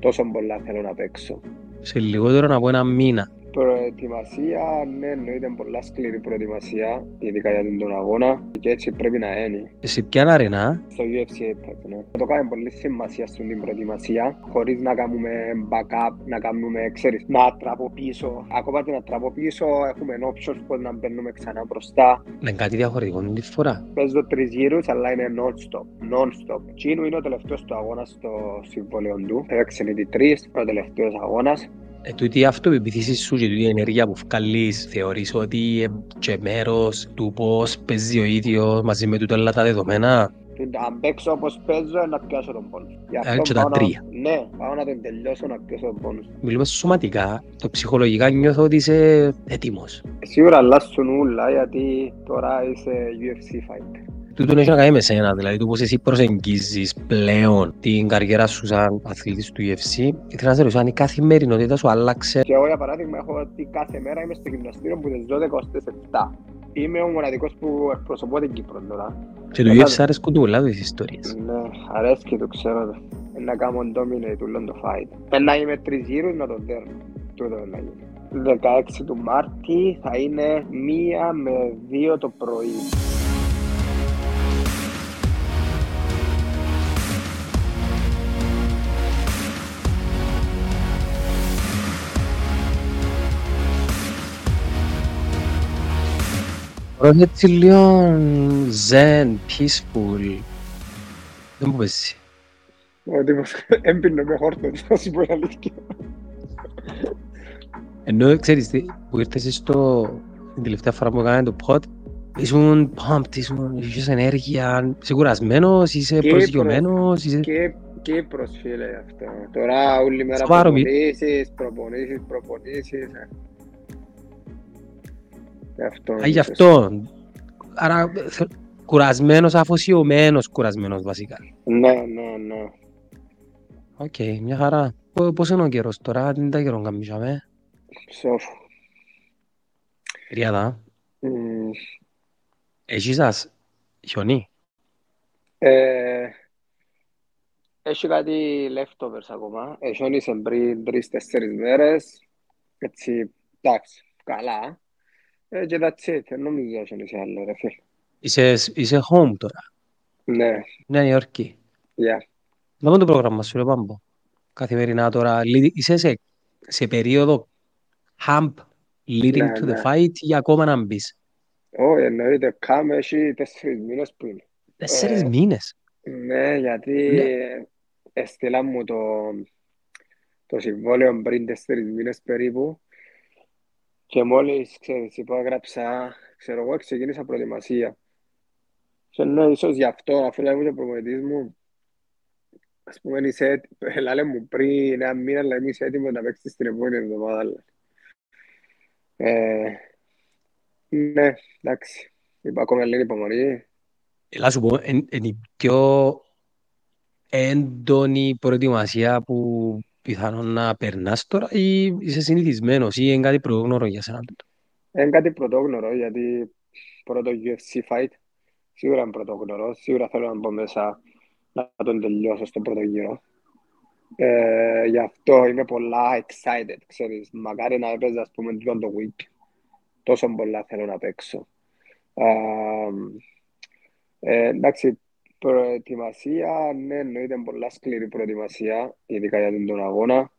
Τόσο πολλά θέλω να παίξω. Σε λιγότερο από ένα μήνα. Προετοιμασία, ναι, εννοείται πολλά σκληρή προετοιμασία, ειδικά για τον αγώνα και έτσι πρέπει να είναι. Σε ποια αρενά, Στο UFC Apex, ναι. Το κάνουμε πολύ σημασία στην προετοιμασία, χωρίς να κάνουμε backup, να κάνουμε, ξέρεις, να τραποποιήσω. Ακόμα και να τραποποιήσω, έχουμε options που να μπαίνουμε ξανά μπροστά. είναι κάτι διαφορετικό την φορά. Παίζω τρεις γύρους, αλλά είναι non-stop. Non-stop. Τσίνου είναι ο τελευταίος του αγώνας στο συμβόλαιο του. Έπαιξε ήδη τρεις, ο τελευταίος αγώνας. Ε, τούτη η αυτοπεποίθηση σου και τούτη η ενέργεια που βγάλεις, θεωρείς ότι ε, και μέρος του πώς παίζει ο ίδιος μαζί με τούτα όλα τα δεδομένα; Αν παίξω όπως παίζω, να πιάσω τον πόνο. Γι' Ε, αυτό και τα πάω να- τρία. Ναι, πάω να τον τελειώσω να πιάσω τον πόνο. Μιλούμε σωματικά, το ψυχολογικά νιώθω ότι είσαι έτοιμος. Σίγουρα αλλάσουν όλα, γιατί τώρα είσαι UFC fighter. Τούτον έχει να κάνει με σένα, δηλαδή το πώς εσύ προσεγγίζεις πλέον την καριέρα σου σαν αθλητής του UFC. Ήθελα να σε ρωτήσω αν η καθημερινότητα σου άλλαξε. Και εγώ για παράδειγμα έχω ότι κάθε μέρα είμαι στο γυμναστήριο που τις 12 ως τις 7. Είμαι ο μοναδικός που εκπροσωπώ την Κύπρο τώρα. Και το Καλά. UFC αρέσκουν του πολλά τις ιστορίες. Ναι, αρέσκει το ξέρω το. Ε, Να κάνω dominate του το fight. Ε, Να είμαι τρεις γύρους να τον δέρνω. Τούτο να γίνει. 16 του Μάρτη θα είναι μία με δύο το πρωί. Ωραία έτσι λίγο zen, peaceful. Δεν μου πέσει. Ο τύπος έμπινε με χόρτο, θα σου πω η αλήθεια. Ενώ ξέρεις τι, που ήρθες στο την τελευταία φορά που έκανα το pod, ήσουν pumped, ήσουν, είχες ενέργεια, είσαι κουρασμένος, είσαι Και προσγειωμένος, είσαι... Και Κύπρος φίλε αυτό. Τώρα όλη μέρα Σοβαρό, μη- προπονήσεις, προπονήσεις, προπονήσεις. Ε. Γι' αυτό. Α, γι' αυτό. Άρα, θε- κουρασμένος, αφοσιωμένος κουρασμένος βασικά. Ναι, ναι, ναι. Οκ, μια χαρά. Πο- Πώς είναι ο καιρός τώρα, δεν τα καιρό καμίσαμε. Σοφ. Ριάδα, Μμ. εσύ σας χιονί. Ε, Έχει κάτι leftovers ακόμα. Εχιόνισε πριν τρεις-τέσσερις μέρες. Έτσι, εντάξει, καλά. Ε, και that's it. Δεν νομίζω ότι εχιόνισε άλλο, ρε φίλε. Είσαι, είσαι home τώρα, Ναι, Νέα Υόρκη. yeah. Να πω το πρόγραμμα σου, ρε Πάμπο. Καθημερινά τώρα, λι- είσαι σε, σε περίοδο hump leading Ναι, to the ναι. fight ή ακόμα να μπεις; Όχι, εννοείται. Κάμε έχει τέσσερις μήνες που είναι. Τέσσερις Ε, μήνες; Ναι, γιατί Ναι. έστειλα μου το, το συμβόλαιο πριν τέσσερις μήνες περίπου και μόλις, ξέρεις, υπόγραψα, ξέρω εγώ, ξεκίνησα προετοιμασία. Και ναι, ίσως γι' αυτό, αφού λέει μου και ο προπονητής μου, ας πούμε, είσαι έτοι- λάλε μου πριν ένα μήνα, αλλά είσαι έτοιμος να παίξεις την επόμενη εβδομάδα. λέει. Ε, ναι, εντάξει. Είπα ακόμα λίγη υπομονή. Έλα σου πω, είναι η πιο έντονη προετοιμασία που πιθανόν να περνάς τώρα ή είσαι συνηθισμένος ή είναι κάτι πρωτόγνωρο για σένα. τούτο; Είναι κάτι πρωτόγνωρο γιατί πρώτο UFC fight σίγουρα είναι πρωτόγνωρο. Σίγουρα θέλω να μπω μέσα να τον τελειώσω στον πρώτο γύρο. Ε, γι' αυτό είμαι πολλά excited, ξέρεις. Μακάρι να έπαιζα, ας πούμε, τούτον το week. Τόσο πολλά θέλω να παίξω. Α, ε, εντάξει, προετοιμασία, ναι, εννοείται πολλά σκληρή προετοιμασία, ειδικά για τον αγώνα.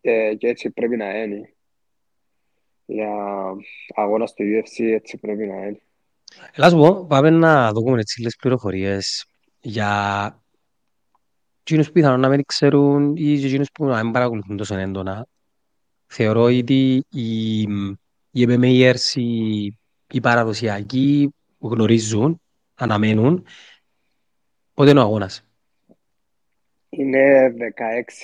Ε, και έτσι πρέπει να είναι. Για αγώνα στο UFC έτσι πρέπει να είναι. Έλα σου πω, πάμε να δούμε έτσι λίγες πληροφορίες για εκείνους που πιθανόν να μην ξέρουν ή και εκείνους που να μην παρακολουθούν τόσο έντονα. Θεωρώ ότι οι, οι MMAers, οι, οι παραδοσιακοί που γνωρίζουν, αναμένουν, πότε είναι ο αγώνας. Είναι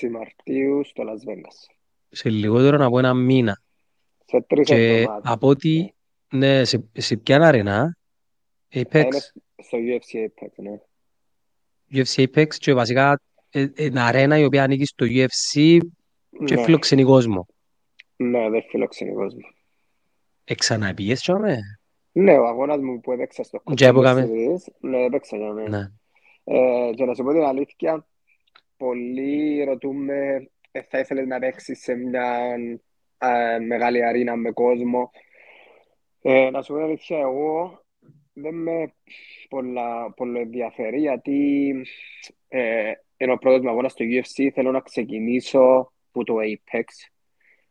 16 Μαρτίου στο Las Vegas. Σε λιγότερο από ένα μήνα. Σε τρεις Και εβδομάδες. από ό,τι, ναι, σε, σε ποια αρενά, Θα Apex, είναι στο UFC Apex, ναι. UFC Apex και βασικά ε, ε, είναι αρένα η οποία ανήκει στο UFC και Ναι, φιλοξενεί κόσμο. ναι, δεν φιλοξενεί κόσμο. Εξαναπήγες και άμε. Ναι, ο αγώνας μου που έπαιξα στο Και Contender έπαιξαμε. Series, ναι, έπαιξα για μένα. Ναι. Ε, και να σου πω την αλήθεια, πολλοί ρωτούμε ε, θα ήθελες να παίξεις σε μια ε, μεγάλη αρίνα με κόσμο. Ε, να σου πω αλήθεια, εγώ δεν με πολλά, πολύ ενδιαφέρει γιατί ε, είναι ο πρώτος μου αγώνας στο UFC. Θέλω να ξεκινήσω από το Apex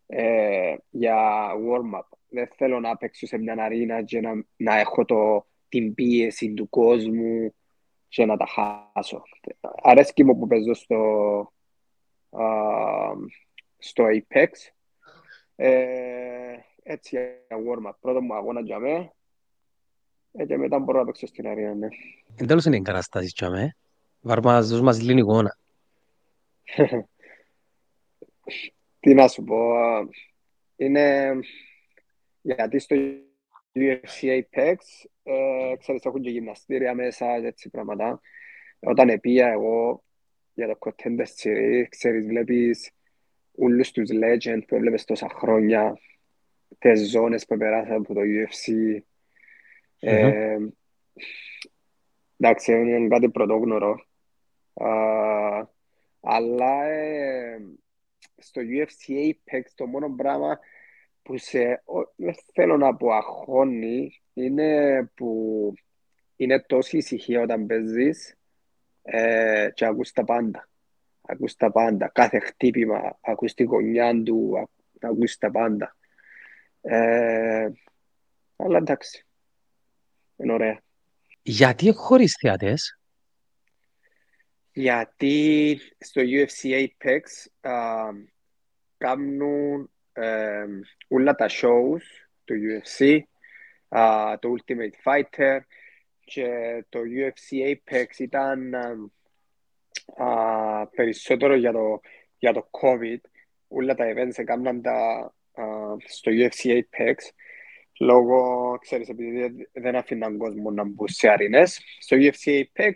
ε, για warm-up. Δεν θέλω να παίξω σε μια αρίνα και να, να έχω το, την πίεση του κόσμου και να τα χάσω. Αρέσκει μου που παίζω στο, uh, στο Apex. Ε, έτσι για warm-up. Πρώτο μου αγώνα για μέ. Ε, και μετά μπορώ να παίξω στην αρίνα, ναι. Εν τέλος είναι εγκαταστάσεις για μέ. Βαρμάς, δώσ' μας λίγη εικόνα. Τι να σου πω. Είναι γιατί στο UFC Apex ε, ξέρεις έχουν και γυμναστήρια μέσα και έτσι πράγματα. Όταν επία εγώ για το Contender Series, ξέρεις, βλέπεις όλους τους legends που έβλεπες τόσα χρόνια, τις ζώνες που περάσαν από το UFC. Ε, εντάξει, είναι κάτι πρωτόγνωρο. Uh, αλλά ε, στο UFC Apex το μόνο πράγμα που σε, δεν θέλω να πω αγχώνει, είναι που είναι τόση ησυχία όταν παίζεις ε, και ακούς τα πάντα. Ακούς τα πάντα. Κάθε χτύπημα, ακούς τη γωνιά του, ακούς τα πάντα. Ε, αλλά εντάξει. Είναι ωραία. Γιατί χωρίς θεατές; Γιατί στο UFC Apex α, κάνουν ε, όλα τα shows του UFC, α, το Ultimate Fighter και το UFC Apex ήταν α, περισσότερο για το, για το COVID. Όλα τα events έκαναν τα, στο UFC Apex λόγω, ξέρεις, επειδή δεν αφήναν κόσμο να μπουν σε αρινές. Στο UFC Apex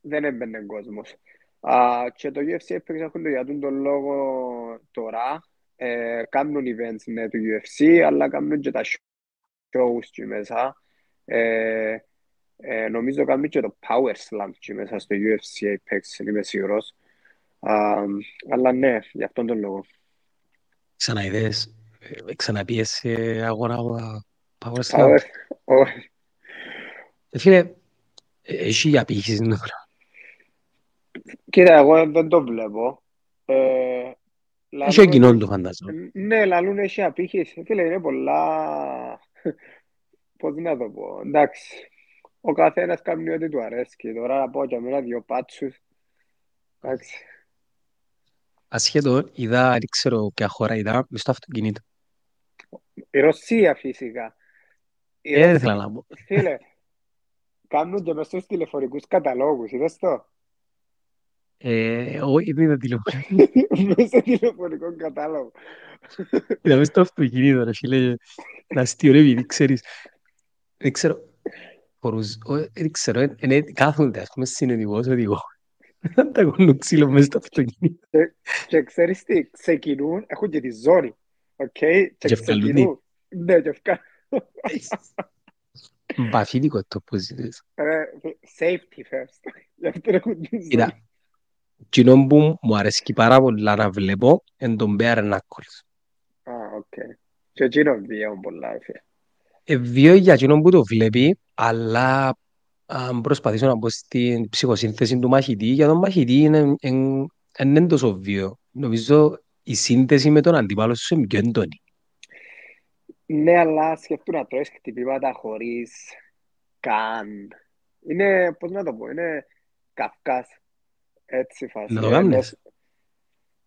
δεν έμπαινε κόσμος. Uh, και το UFC Apex έχουν το για τον λόγο τώρα. Ε, κάνουν events με το UFC, αλλά κάνουν και τα shows και μέσα. Ε, ε, νομίζω κάνουν και το Power Slam και μέσα στο UFC Apex, είμαι σίγουρος. Uh, αλλά ναι, γι' αυτόν τον λόγο. Ξαναειδές, ε, ξαναπίες σε αγώνα Power Slam. Power, όχι. Ε, φίλε, έχει για πήχης είναι το πράγμα. Κοίτα, εγώ δεν το βλέπω. Ε, Έχει ο κοινό του φαντάζομαι. Ναι, λαλούν έχει απήχηση. Φίλε, είναι πολλά... Πώς να το πω. Εντάξει. Ο καθένας κάνει ό,τι του αρέσει. Τώρα να πω και εμένα δυο πάτσους. Εντάξει. Ασχέτω, είδα, δεν ξέρω ποια χώρα είδα, μες στο αυτοκίνητο. Η Ρωσία φυσικά. Η Ε, δεν Ρωσία- ήθελα να πω. Φίλε, κάνουν και μες στους τηλεφορικούς καταλόγους. Είδες το; Ε, όχι, δεν είδα τηλεόραση. Μες στο τηλεφορικό κατάλογο. Είδα μες στο αυτοκίνητο, ρε φίλε. Να αστείο, ρε, επειδή ξέρεις. Δεν ξέρω. Φορούς, ω- δεν ξέρω, ε, ε, κάθονται, ας πούμε, συνενικός οδηγό. Να τα κονούν ξύλο μες στο αυτοκίνητο. Και ξέρεις τι, ξεκινούν, έχουν και τη ζώνη. Οκ, και Και ευκαλούν τι. ξεκινούν. Ναι, και ευκαλούν. Μπαφίδικο το πώς είναι. Ε, Safety first. Γι' αυτό έχουν τη ζώνη. Κοίτα, κοινό που μου αρέσει πάρα πολλά να βλέπω είναι τον Bare Knuckles. Α, οκ. Και εκείνο βιαίων πολλά, έφυγε. Ε, βίαιο για εκείνον που το βλέπει, αλλά αν προσπαθήσω να μπω στην ψυχοσύνθεση του μαχητή, για τον μαχητή είναι, είναι, είναι τόσο βίαιο. Νομίζω η σύνθεση με τον αντίπαλο σου είναι πιο έντονη. Ναι, αλλά σκεφτούν να τρώεις χτυπήματα χωρίς καν. Είναι, πώς να το πω, είναι Καυκάς. Έτσι φάση. Να το Ε, κάνεις. ενώ-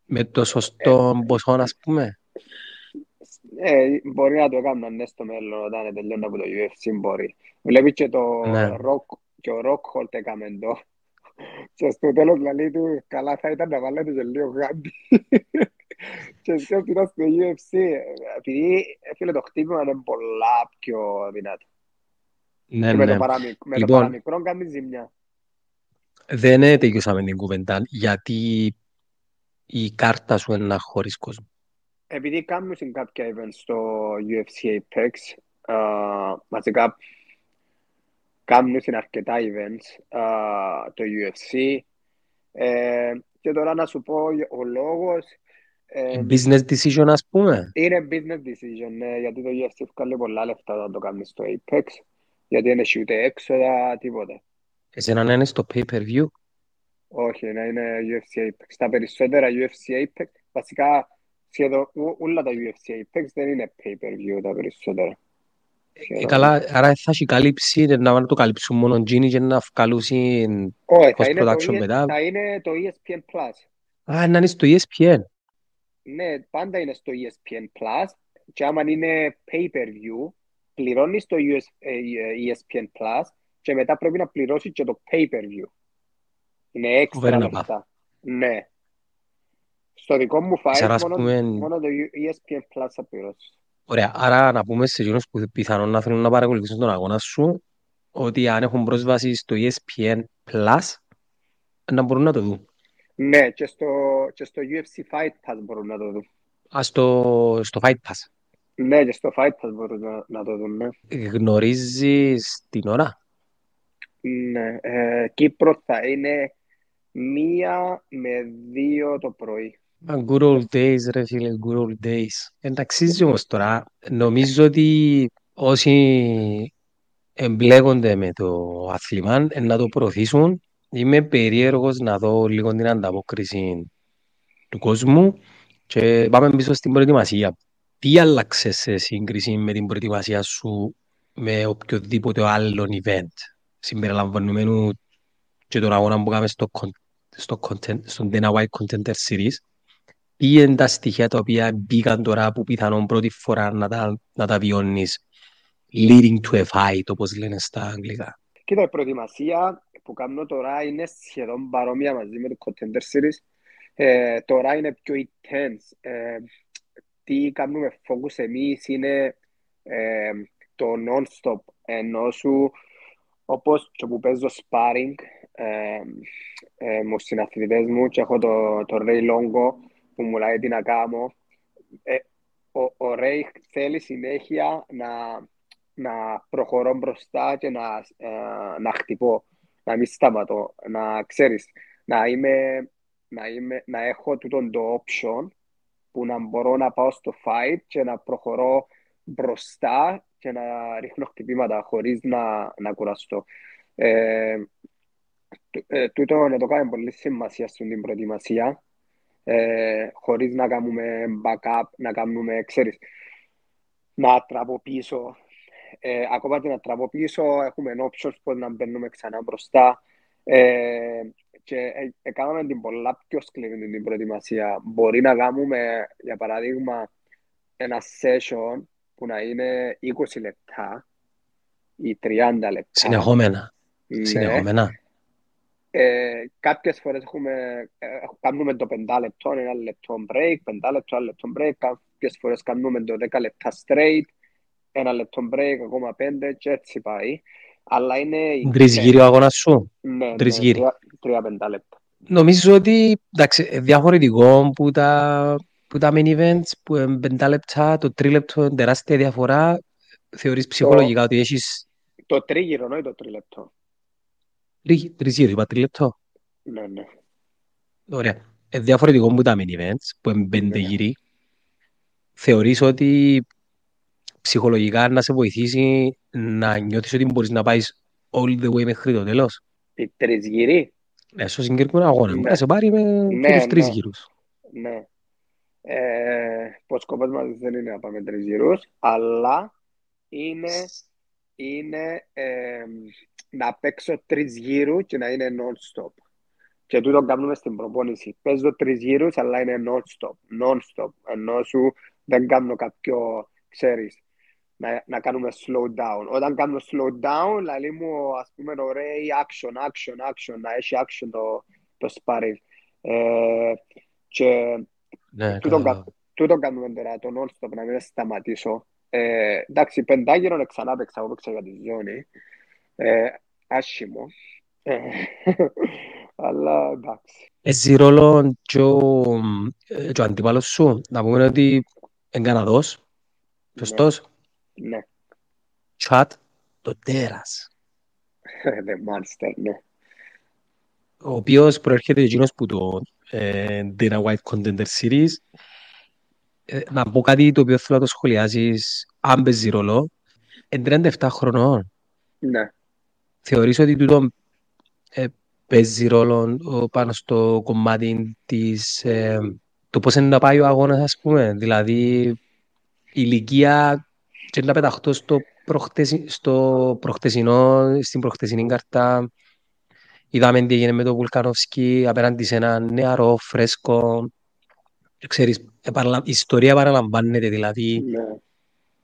Με το σωστό ποσό, ας πούμε. Ε, μπορεί να το έκαναν ναι, στο μέλλον όταν τελειώνει από το UFC μπορεί. Βλέπεις και το Ναι. Rock, και ο Rockhold έκαμε το. Και στο τέλος δηλαδή του, καλά θα ήταν να βάλετε και λίγο γάντι. Και σκέφτηκα στο UFC, επειδή φίλε το χτύπημα είναι πολλά πιο δυνατό. Ναι, Και με το ναι. παραμικ- με το Λοιπόν. παραμικρό κάνει ζημιά. Δεν ε, τελειώσαμε την κουβέντα, γιατί η κάρτα σου είναι χωρίς κόσμο. Επειδή κάνουν σε κάποια events στο UFC Apex, α, μαζικά κάνουν σε αρκετά events α, το UFC, ε, και τώρα να σου πω ο λόγος ε, Business decision, ας πούμε. είναι business decision, ναι, γιατί το UFC βγάλει πολλά λεφτά όταν το κάνεις στο Apex, γιατί δεν έχει ούτε έξοδα, τίποτα. Εσένα να είναι στο pay-per-view; Όχι, να είναι UFC Apex. Τα περισσότερα UFC Apex, βασικά σχεδόν ού- όλα τα UFC Apex δεν είναι pay-per-view τα περισσότερα. Ε, Σχεδόν. καλά, άρα θα έχει κάλυψη, να να το καλύψουν μόνο εκείνοι και να βγάλουν Όχι, θα είναι, το, post-production E- μετά. θα είναι το ESPN Plus. Α, να είναι στο E ESPN. Ναι, πάντα είναι στο E ESPN Plus και άμα είναι pay-per-view, πληρώνεις το US, ε, ε, ESPN Plus και μετά πρέπει να πληρώσεις και το pay-per-view. Είναι έξτρα Φοβερή να πάθω. λεφτά. Ναι. Στο δικό μου Άρα, file ας μόνο, πούμε, μόνο το ESPN Plus θα πληρώσεις. ωραία, άρα να πούμε σε εκείνους που πιθανόν να θέλουν να παρακολουθήσουν τον αγώνα σου, ότι αν έχουν πρόσβαση στο E ESPN Plus, να μπορούν να το δουν. Ναι, και στο, και στο UFC Fight Pass μπορούν να το δουν. Α, στο, στο Fight Pass. Ναι, και στο Fight Pass μπορούν να, να το δουν, ναι. Γνωρίζεις την ώρα; Ναι, ε, Κύπρο θα είναι μία με δύο το πρωί. Α, Good old days, ρε φίλε, good old days. Εντάξει, όμως τώρα, νομίζω ότι όσοι εμπλέκονται με το αθλημά ε, να το προωθήσουν. Είμαι περίεργος να δω λίγο την ανταπόκριση του κόσμου και πάμε πίσω στην προετοιμασία. Τι άλλαξες σε σύγκριση με την προετοιμασία σου με οποιοδήποτε άλλο event; Συμπεριλαμβανομένου και τον αγώνα που κάναμε στο, con- στο, content, στο Dana White Contender Series τι είναι τα στοιχεία τα οποία μπήκαν τώρα που πιθανόν πρώτη φορά να τα, να τα βιώνεις leading to a fight όπως λένε στα αγγλικά; Κοίτα, η προετοιμασία που κάνω τώρα είναι σχεδόν παρόμοια μαζί με το Contender Series. Ε, τώρα είναι πιο intense. Ε, τι κάνουμε focus εμείς είναι ε, το non-stop ενώ σου όπως και που παίζω sparring ε, ε, μου συναθλητές μου και έχω το, το Ray Longo που μου λέει τι να κάνω. Ε, ο, ο Ray θέλει συνέχεια να, να προχωρώ μπροστά και να, ε, να χτυπώ, να μην σταματώ, να ξέρεις, να είμαι, να είμαι, να έχω τούτον το option που να μπορώ να πάω στο fight και να προχωρώ μπροστά και να ρίχνω χτυπήματα χωρίς να, να κουραστώ. Ε, τού- ε, τούτο να το κάνουμε πολύ σημασία στην προετοιμασία, ε, χωρίς να κάνουμε backup, να κάνουμε, ξέρεις, να τραβώ πίσω. Ε, ακόμα και να τραβώ πίσω, έχουμε options που να μπαίνουμε ξανά μπροστά. Ε, και ε, ε, κάναμε την πολλά πιο σκληρή την προετοιμασία. Μπορεί να κάνουμε, για παράδειγμα, ένα session που να είναι 20 λεπτά ή 30 λεπτά. Συνεχόμενα. Ναι. Συνεχόμενα. Ε, κάποιες φορές έχουμε, ε, κάνουμε το 5 λεπτό, ένα λεπτό break, 5 λεπτό, ένα λεπτό break, κάποιες φορές κάνουμε το 10 λεπτά straight, ένα λεπτό break, ακόμα 5 και έτσι πάει. Αλλά είναι... Τρεις γύρι ο αγώνας σου; Ναι, τρεις ναι, γύρι. τρία- τρία-πέντα λεπτά. Νομίζω ότι εντάξει, ε, διαφορετικό που τα, που τα main events που είναι πεντά λεπτά, το τρίλεπτο είναι τεράστια διαφορά. Θεωρείς ψυχολογικά ότι έχεις Το τρίγυρο, όχι το τρίλεπτο. τρι- τρεις γύρους, είπα τρίλεπτο. Ναι, ναι. Ωραία. Ε, διαφορετικό που τα main events που είναι πέντε Ναι. γύρι. Θεωρείς ότι ψυχολογικά να σε βοηθήσει να νιώθεις ότι μπορείς να πάεις all the way μέχρι το τέλος; Οι τρεις γύροι, Ναι, στο συγκεκριμένο αγώνα. Ναι. Μπορεί να σε πάρει με Ναι, και τους τρεις ναι. γύρους. ναι. Ε, ο σκοπός μας δεν είναι να πάμε τρεις γύρους, αλλά είναι, είναι ε, να παίξω τρεις γύρους και να είναι non-stop. Και τούτο κάνουμε στην προπόνηση. Παίζω τρεις γύρους, αλλά είναι non-stop. Non-stop. Ενώ σου δεν κάνω κάποιο, ξέρεις, να, να κάνουμε slow down. Όταν κάνουμε slow down, δηλαδή μου, ας πούμε, ωραία action, action, action, να έχει action το, το sparring. Ε, και Ναι, τούτο, κατάλαβα. κα- τούτο κάνουμε τώρα, το non-stop, να μην σταματήσω. Ε, εντάξει, πεντάγυρο ξανά παίξα, εγώ παίξα για τη ζώνη. Ε, άσχημο. Ε, αλλά εντάξει. Έχει ρόλο και ο, ε, και ο αντίπαλος σου. Να πούμε ότι είναι Καναδός. Σωστός. Ναι, Τσάτ το τέρας. the monster, ναι. Ο οποίος προέρχεται εκείνος που το ε, Dana White Contender Series. Ε, να πω κάτι το οποίο θέλω να το σχολιάσεις, αν παίζει ρόλο. Εν 37 χρονών. Ναι. Θεωρείς ότι τούτο ε, παίζει ρόλο ε, πάνω στο κομμάτι της, ε, το πώς είναι να πάει ο αγώνας, ας πούμε. Δηλαδή, η ηλικία και να πεταχτώ στο, προχτεσι, στο προχτεσινό, στην προχτεσινή καρτά. Είδαμε τι έγινε με τον Βουλκανόφσκι απέναντι σε ένα νεαρό, φρέσκο. Ξέρεις, η ιστορία παραλαμβάνεται, δηλαδή. Ναι.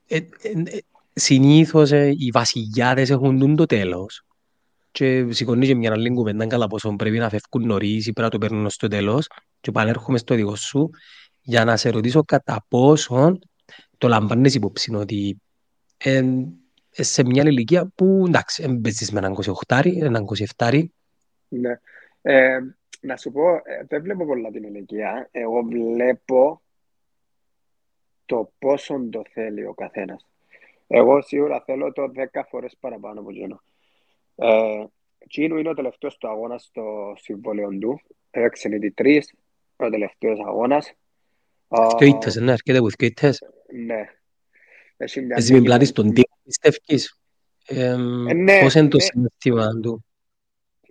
Ε, ε, ε, συνήθως ε, οι βασιλιάδες έχουν το τέλος και σηκώνει και μια άλλη κουβέντα καλά πόσο πρέπει να φεύγουν νωρίς ή πρέπει να το παίρνουν στο τέλος και επανέρχομαι στο δικό σου για να σε ρωτήσω κατά πόσο το λαμβάνεις υπόψη ότι ε, σε μια ηλικία που εντάξει, έμπαιζες με έναν 28, έναν 27. Ναι. Ε, να σου πω, ε, δεν βλέπω πολλά την ηλικία. Εγώ βλέπω το πόσο το θέλει ο καθένας. Εγώ σίγουρα θέλω το 10 φορές παραπάνω από εκείνο. Ε, Κίνου είναι ο τελευταίος του αγώνας στο συμβόλαιο του. Έπαιξε οι τρεις, ο τελευταίος αγώνας. Δύο ήττες, ναι, αρκετά που δύο ήττες. Ναι. Εσύ μην πλάτης τον τύπο, πιστεύεις; Ναι, πώς είναι το ναι. συναισθήμα του;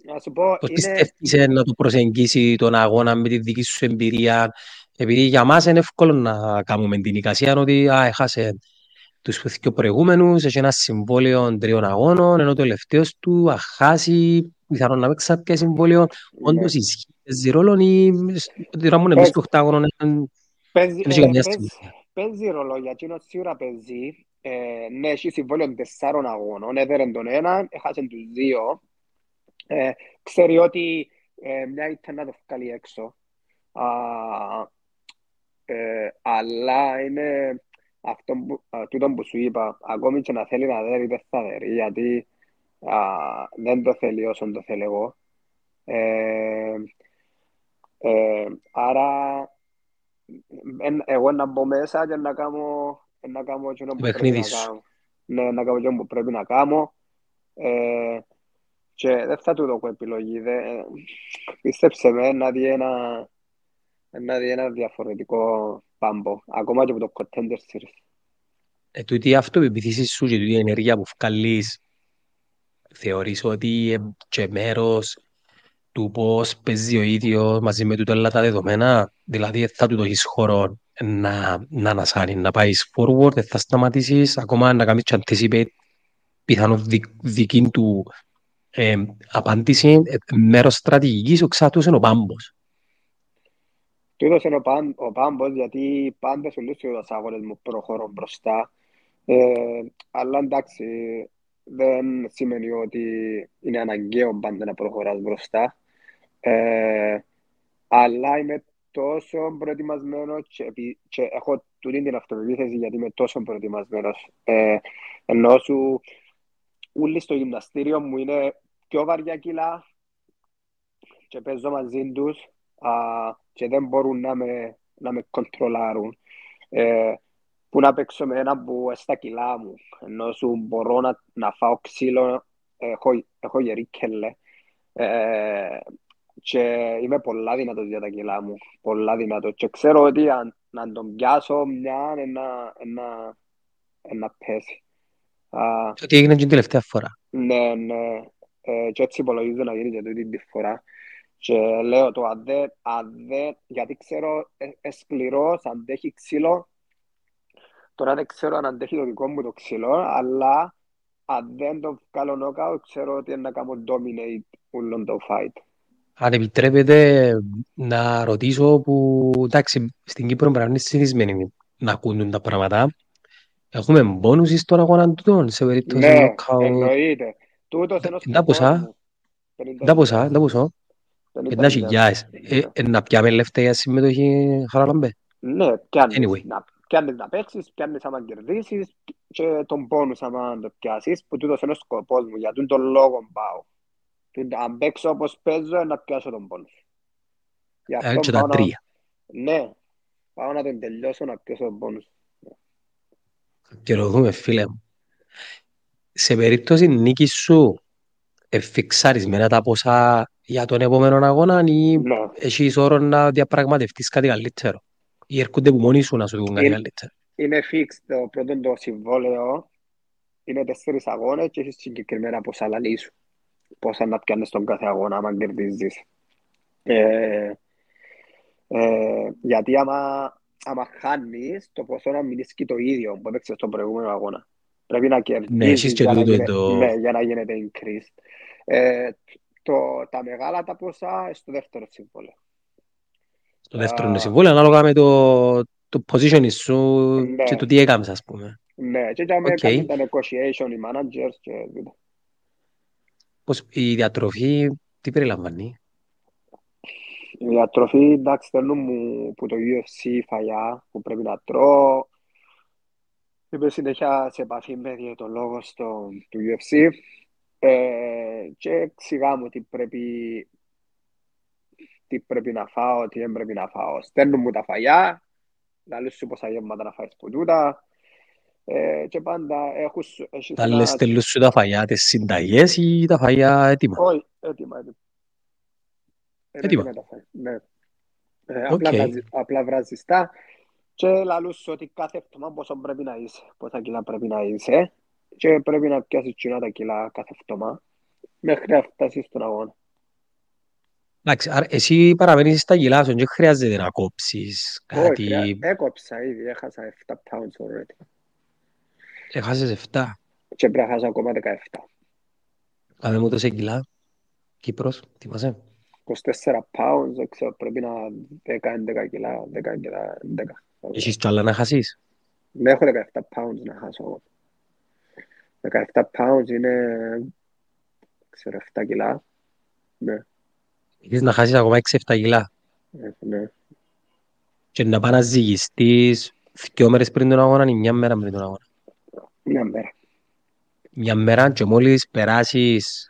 Να σου πω, Πώς είναι... πιστεύεις να το προσεγγίσει τον αγώνα με τη δική σου εμπειρία; Επειδή για μας είναι εύκολο να κάνουμε την εικασία ότι α, έχασε τους πιο προηγούμενους, έχει ένα συμβόλαιο τριών αγώνων, ενώ το τελευταίος του αχάσει, πιθανόν να παίξει κάποιο συμβόλαιο. Ναι. Όντως ισχύει, παίζει ρόλο ή ότι ράμουν εμείς το οκτάγωνο Παίζει, έχει ε, καμιά παίζει, στιγμή. παίζει ρόλο, γιατί είναι σίγουρα παίζει. Ε, ναι, έχει συμβόλαιο τεσσάρων αγώνων, έδερε τον έναν, έχασε τους δύο. Ε, ξέρει ότι ε, μια ήταν να το βγάλει έξω. Α, ε, αλλά είναι αυτό που, α, τούτο που σου είπα, ακόμη και να θέλει να δέρει, δεν θα δέρει, γιατί α, δεν το θέλει όσο το θέλω εγώ. Ε, ε, άρα, εν, εγώ να μπω μέσα και να κάνω, να κάνω εκείνο που πρέπει παιχνίδι να σου. κάνω. Ναι, να κάνω εκείνο που πρέπει να κάνω. Ε, και δεν θα του δω επιλογή. Δε, πίστεψε με, να δει ένα, να δει ένα διαφορετικό πάμπο, ακόμα και από το Contender Series. Ε, τούτη η αυτοπεποίθηση σου και τούτη η ενέργεια που βγάλεις, θεωρείς ότι ε, και μέρος του πώς παίζει ο ίδιος μαζί με τούτα όλα τα δεδομένα, δηλαδή θα του δώσεις χώρο να, να ανασάνει, να πάεις forward, δεν θα σταματήσεις, ακόμα να κάνεις και anticipate πιθανόν δι, δική του ε, απάντηση, ε, μέρος στρατηγικής, ο ξάτος είναι ο πάμπος. Τούτος είναι ο, παν, ο πάμπος, γιατί πάντα σου λύσει τους αγώνες μου προχωρώ μπροστά. Ε, αλλά εντάξει, δεν σημαίνει ότι είναι αναγκαίο πάντα να προχωράς μπροστά. Ε, αλλά είμαι τόσο προετοιμασμένος και, επί- και έχω τούτη την αυτοπεποίθηση γιατί είμαι τόσο προετοιμασμένος. Ε, ενώ σου όλοι στο γυμναστήριο μου είναι πιο βαριά κιλά και παίζω μαζί τους α, και δεν μπορούν να με, να με κοντρολάρουν. Ε, που να παίξω με ένα που στα κιλά μου, ενώ σου μπορώ να, να φάω ξύλο, έχω, έχω γερή κελέ. Ε, και είμαι πολλά δυνατός για τα κιλά μου, πολλά δυνατός. Και ξέρω ότι αν, αν τον πιάσω μια, ένα, ένα, ένα πέσει. Α, Και τι έγινε και την τελευταία φορά. ναι, ναι. Ε, και έτσι υπολογίζω να γίνει και τούτη τη φορά. Και λέω το αν δεν, αν δεν γιατί ξέρω ε, ε, σκληρός, αντέχει ξύλο. Τώρα δεν ξέρω αν αντέχει το δικό μου το ξύλο, αλλά αν δεν το βγάλω νόκαου, ξέρω ότι είναι να κάνω dominate όλον το fight. Αν επιτρέπετε να ρωτήσω που, εντάξει, στην Κύπρο πρέπει να είναι συνηθισμένοι να ακούν τα πράγματα. Έχουμε μπόνους στον αγώνα τούτον, σε περίπτωση Ναι, νοκάου. εννοείται. Τούτος είναι ο Τα σκοπός ποσά, μου. τα ποσά, τα ποσά. 50.000. Εντά χιλιάες. Ε, ε, να πιάμε ελεύθερα συμμετοχή Χαραλαμπέ. Ναι, πιάνεις Anyway. να, πιάνεις να παίξεις, πιάνεις άμα κερδίσεις και τον πόνους άμα το πιάσεις, που τούτος είναι ο σκοπός μου, για τον λόγο πάω. Και Αν παίξω όπως παίζω, να πιάσω τον πόνους. Γι' Ε, αυτό και πάω τα να... τρία. Ναι, πάω να τον τελειώσω να πιάσω τον πόνους. Και ρωτούμε, φίλε μου, σε περίπτωση νίκης σου, εφιξαρισμένα τα ποσά για τον επόμενο αγώνα ή Ναι. έχεις όρο να διαπραγματευτείς κάτι καλύτερο; Ή έρχονται που μόνοι σου να σου δουν κάτι Είναι, καλύτερο; είναι fix το πρώτο το συμβόλαιο. Είναι τέσσερις αγώνες και έχεις συγκεκριμένα πόσα λαλεί σου. Πόσα να πιάνεις τον κάθε αγώνα άμα κερδίζεις. Ε, ε, γιατί άμα, άμα χάνεις, το ποσό να μην ισχύει το ίδιο που έπαιξες στον προηγούμενο αγώνα. Πρέπει να Ναι, κερδίζεις έχεις και για να, τούτο γίνε, το... ναι, για να γίνεται increase. Ε, το, τα μεγάλα τα ποσά στο δεύτερο συμβόλαιο. Το δεύτερο είναι Α, συμβόλαιο, ανάλογα με το, το position σου και ναι, το τι έκαμες, ας πούμε. ναι. Και για με Οκ. κάνουν τα negotiation οι managers και τούτα. Πώς, η διατροφή τι περιλαμβάνει; Η διατροφή, εντάξει, στέλνουν μου που το UFC φαγιά που πρέπει να τρώω. Είμαι συνέχεια σε επαφή με διαιτολόγο στο, του UFC ε, και εξηγά μου τι πρέπει, τι πρέπει να φάω, τι δεν πρέπει να φάω. Στέλνουν μου τα φαγιά, λαλούς σου πόσα γεύματα να φάεις που τούτα ε, και πάντα έχουν, σου- έχεις Τα λες ένα... τελούς σου τα φαγιά, τις συνταγές ή τα φαγιά έτοιμα; Όχι, έτοιμα, έτοιμα. Είναι Έτοιμα. έτοιμα τα φαγιά, ναι. Ε, Οκ. απλά, βραζι, απλά βραζιστά και λαλούς σου ότι κάθε εβδομάδα πόσο πρέπει να είσαι, πόσα κιλά πρέπει να είσαι και πρέπει να πιάσεις εκείνα τα κιλά κάθε εβδομάδα μέχρι να φτάσεις στον αγώνα. Εντάξει, άρα εσύ παραμένεις στα κιλά σου, δεν χρειάζεται να κόψεις Όχι, χρειά... κάτι. έκοψα ήδη, έχασα 7 pounds already Έχασες 7. και πρέπει να χάσω ακόμα 17. Κάμε μου το σε κιλά. Κύπρος, θυμάσαι; 24 pounds, δεν ξέρω, πρέπει να 10-11 κιλά, 10 κιλά, 11. Έχεις κι άλλα να χάσεις. Ναι, έχω 17 pounds να χάσω εγώ. 17 pounds είναι, ξέρω, 7 κιλά. Ναι, Έχεις να χάσεις ακόμα 6-7 κιλά. ε, ναι. Και να πας να ζυγιστείς δυο μέρες πριν τον αγώνα ή μια μέρα πριν τον αγώνα; Μια μέρα. Μια μέρα και μόλις περάσεις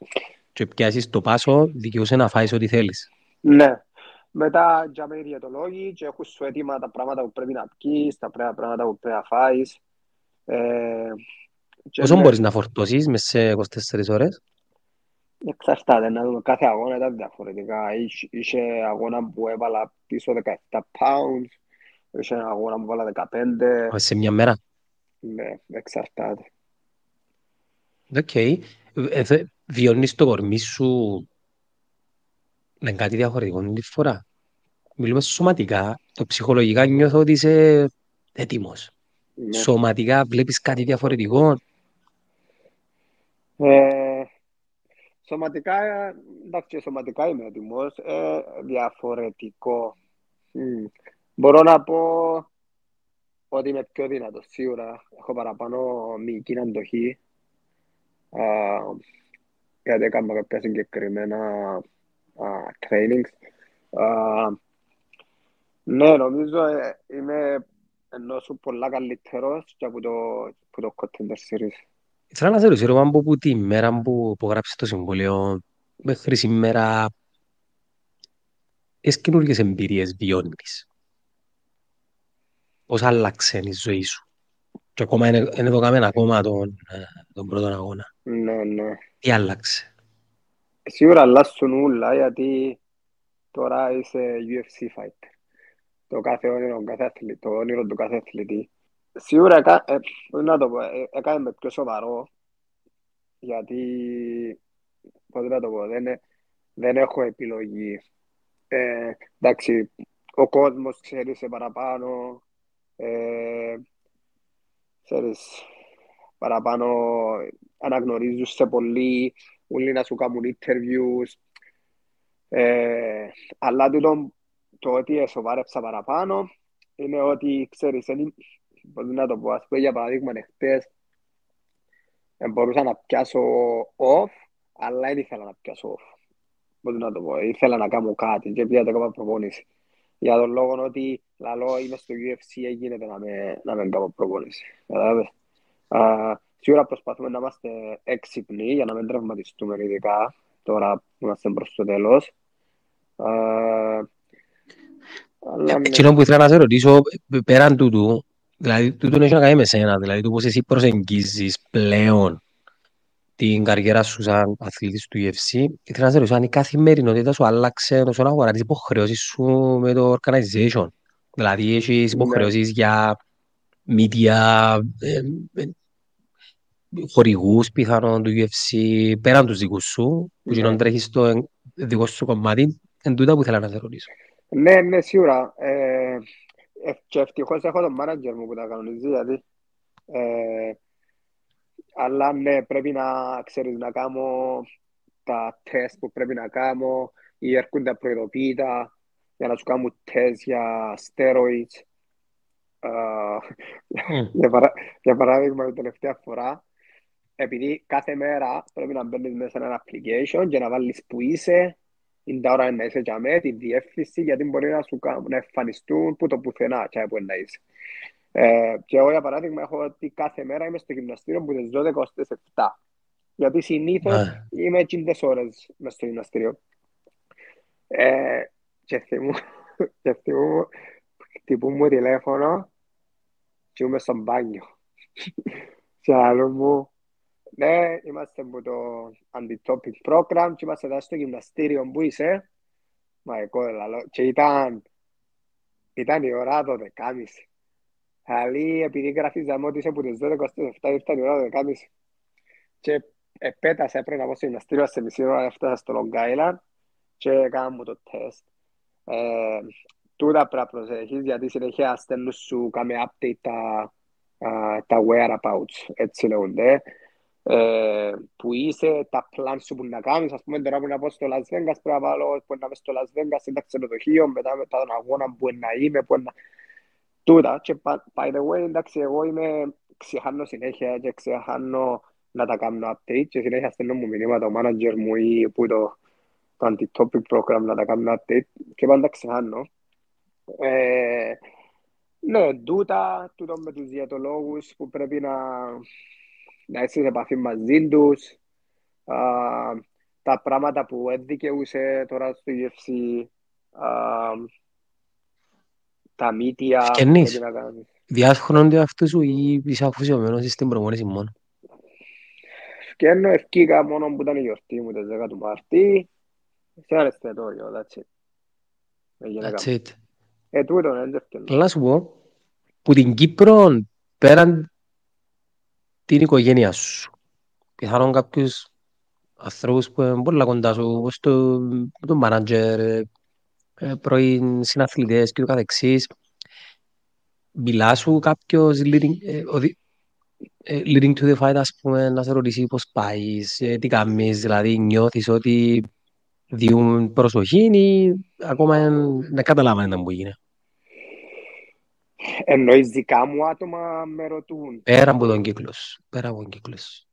και πιάσεις το πάσο, δικαιούσε να φάεις ό,τι θέλεις. Ναι. Μετά τζάμε οι διαιτολόγοι και έχουν σου έτοιμα τα πράγματα που πρέπει να πεις, τα πρέ- πράγματα που πρέπει να φάεις. Ε, και Πόσο ναι, μπορείς να φορτώσεις μέσα σε 24 ώρες; εξαρτάται να δούμε. Κάθε αγώνα ήταν διαφορετικά. Είχε, είχε αγώνα που έβαλα πίσω 17 pounds, είχε ένα αγώνα που έβαλα 15. σε μια μέρα; Ναι, εξαρτάται. Οκ. Ε, θε- Βιώνεις το κορμί σου με κάτι διαφορετικό τη φορά. Μιλούμε σωματικά. Το ψυχολογικά νιώθω ότι είσαι έτοιμος. Ναι. Σωματικά βλέπεις κάτι διαφορετικό; Ε, σωματικά, εντάξει, σωματικά είμαι έτοιμος. Ε, διαφορετικό. Μμ. Μπορώ να πω ότι είμαι πιο δυνατός, σίγουρα. Έχω παραπάνω μυϊκή αντοχή. Α, γιατί έκανα κάποια συγκεκριμένα α, trainings. Α, ναι, νομίζω ε, είμαι ενώ σου πολλά καλύτερος και από το, από το Contender Series. Ήθελα να σε ρωτήσω, αν από τη μέρα που υπογράψεις το συμβόλαιο μέχρι σήμερα, ποιες καινούργιες εμπειρίες βιώνεις. Πώς άλλαξε η ζωή σου; Και ακόμα είναι, είναι το κάμεν ακόμα τον, ε, τον πρώτο αγώνα. Ναι, ναι. Τι άλλαξε; Σίγουρα αλλάσουν όλα γιατί τώρα είσαι UFC fighter. Το κάθε όνειρο, κάθε αθλητή, το όνειρο του κάθε αθλητή. Σίγουρα εκα, ε, πώς να το πω, ε, έκανε με πιο σοβαρό γιατί πώς να το πω, δεν, ε- δεν έχω επιλογή. Ε, εντάξει, ο κόσμος ξέρει σε παραπάνω, ε, ξέρεις, παραπάνω αναγνωρίζουν σε πολύ, όλοι να σου κάνουν interviews. Ε, αλλά τούτο, το ότι σοβάρεψα παραπάνω είναι ότι, ξέρεις, είναι, πώς να το πω, ας πούμε για παράδειγμα εχθές ε, μπορούσα να πιάσω off, αλλά δεν ήθελα να πιάσω off. Πώς να το πω, ήθελα να κάνω κάτι και πήγα να κάνω προπόνηση. Για τον λόγο ότι λαλό είμαι στο UFC γίνεται να με, να με κάνω προπόνηση. Κατάλαβες; Α, Σίγουρα προσπαθούμε να είμαστε έξυπνοι για να μην τραυματιστούμε ειδικά τώρα που είμαστε προς το τέλος. Α, αλλά ναι. Εκείνο που ήθελα να σε ρωτήσω, π- πέραν τούτου, δηλαδή τούτο έχει να κάνει με σένα, δηλαδή το πώς εσύ προσεγγίζεις πλέον την καριέρα σου σαν αθλητής του UFC. Ήθελα να σε ρωτήσω αν η καθημερινότητα σου άλλαξε όσον αφορά τις υποχρεώσεις σου με το organization. Δηλαδή έχεις Ναι, υποχρεώσεις για media, ε, ε, χορηγούς πιθανόν του UFC, πέραν τους δικούς σου, που γίνον ναι. τρέχεις στο εν- δικό σου κομμάτι. Εν τούτα που ήθελα να σε ρωτήσω. Ναι, ναι, σίγουρα. Ε, ε, και ευτυχώς έχω τον manager μου που τα κανονίζει, γιατί ε, αλλά ναι, πρέπει να ξέρεις να κάνω τα τεστ που πρέπει να κάνω ή έρχονται προειδοποίητα για να σου κάνουν τεστ για steroids. Ε, Mm. για, παρά, για παράδειγμα, την τελευταία φορά, επειδή κάθε μέρα πρέπει να μπαίνεις μέσα σε ένα application και να βάλεις που είσαι, την τα ώρα να είσαι για μέ, τη διεύθυνση, γιατί μπορεί να σου κάνουν, να εμφανιστούν που το πουθενά και που να είσαι. Ε, και εγώ, για παράδειγμα, έχω ότι κάθε μέρα είμαι στο γυμναστήριο που τις 12 ως τις 7. Γιατί συνήθως Ναι. είμαι 5 ώρες μες στο γυμναστήριο. Ε, και θυμού, και θυμού, χτυπούν μου τηλέφωνο και είμαι στο μπάνιο. Και άλλο μου, ναι, είμαστε από το anti-topic program και είμαστε εδώ στο γυμναστήριο που είσαι; Μα εγώ λαλό. Και ήταν, ήταν η ώρα το δεκάμιση. Δηλαδή, επειδή γραφίζαμε ότι είσαι από τις 12 στις 7, ήρθαν η ώρα το δεκάμιση. Και επέτασα, έπρεπε να πω στο γυμναστήριο σε μισή ώρα, έφτασα στο Long Island και έκανα μου το τεστ. Ε, τούτα πρέπει να προσέχεις, γιατί συνέχεια στέλνουν σου κάμε update τα, α, τα whereabouts, έτσι λέγονται. Ε, που είσαι, τα plans σου που να κάνεις, ας πούμε τώρα που να πω στο Las Vegas πρέπει να βάλω, που να είμαι στο Las Vegas, σε ένα ξενοδοχείο, μετά μετά τον αγώνα που να είμαι, που να... Τούτα, και by by the way, εντάξει, εγώ είμαι, ξεχάνω συνέχεια και ξεχάνω να τα κάνω update και συνέχεια στέλνω μου μηνύματα ο manager μου ή που το, το anti-topic program να τα κάνω update και πάντα ξεχάνω. Ε, ναι, τούτα, τούτο με τους διαιτολόγους που πρέπει να, να είσαι σε επαφή μαζί τους. Α, τα πράγματα που έδικαιούσε τώρα στο UFC, α, τα μύτια που πρέπει Φκαινείς. να κάνεις. Διάσχονονται αυτούς σου ή είσαι αφοσιωμένος στην προπόνηση μόνο; Και ενώ ευκήκα μόνο που ήταν η γιορτή μου, τις 10 του Μαρτί, σε ένα εστιατόριο, that's it. Με γυναίκα That's μου. it. Ε, τούτο είναι, δεν ευκαινώ. Αλλά να σου πω, που την Κύπρο, πέραν την οικογένεια σου, πιθανόν κάποιους ανθρώπους που είναι πολύ κοντά σου, όπως το, το μάνατζερ, ε, πρώην συναθλητές και ούτω καθεξής, μιλά σου κάποιος leading, ε, οδη- ε, leading to the fight, ας πούμε, να σε ρωτήσει πώς πάεις, ε, τι κάνεις, δηλαδή νιώθεις ότι διούν προσοχή ή ακόμα εν- δεν καταλάβανε να μου γίνει. Εννοείς δικά μου άτομα με ρωτούν. Πέρα από τον κύκλος σου, πέρα από τον κύκλος σου.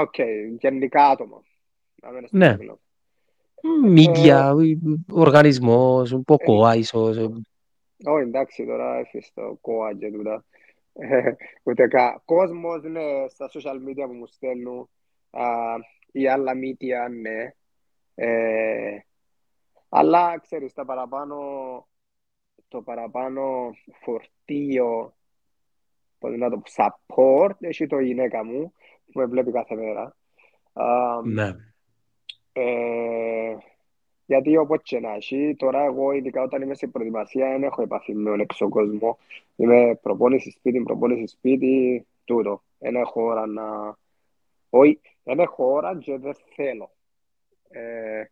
Οκ, γενικά άτομα. Να μένω στο Ναι. κύκλο. Μίδια, οργανισμός, ποκόα ίσως. ε, Όχι, εντάξει, τώρα έφυγε το κόα και τούτα. Ε, Ούτε καν. Κόσμος, ναι, στα social media που μου στέλνουν α, ή άλλα media, ναι. Ε, αλλά, ξέρεις, τα παραπάνω, το παραπάνω φορτίο, πώς να το πω, support, έχει το γυναίκα μου, που με βλέπει κάθε μέρα. Α, Ναι. ε, γιατί όπως και να έχει, τώρα εγώ ειδικά όταν είμαι σε προετοιμασία δεν έχω επαφή με τον έξω κόσμο. Είμαι προπόνηση σπίτι, προπόνηση σπίτι, τούτο. Δεν έχω ώρα να... Όχι, δεν έχω ώρα και δεν θέλω ε,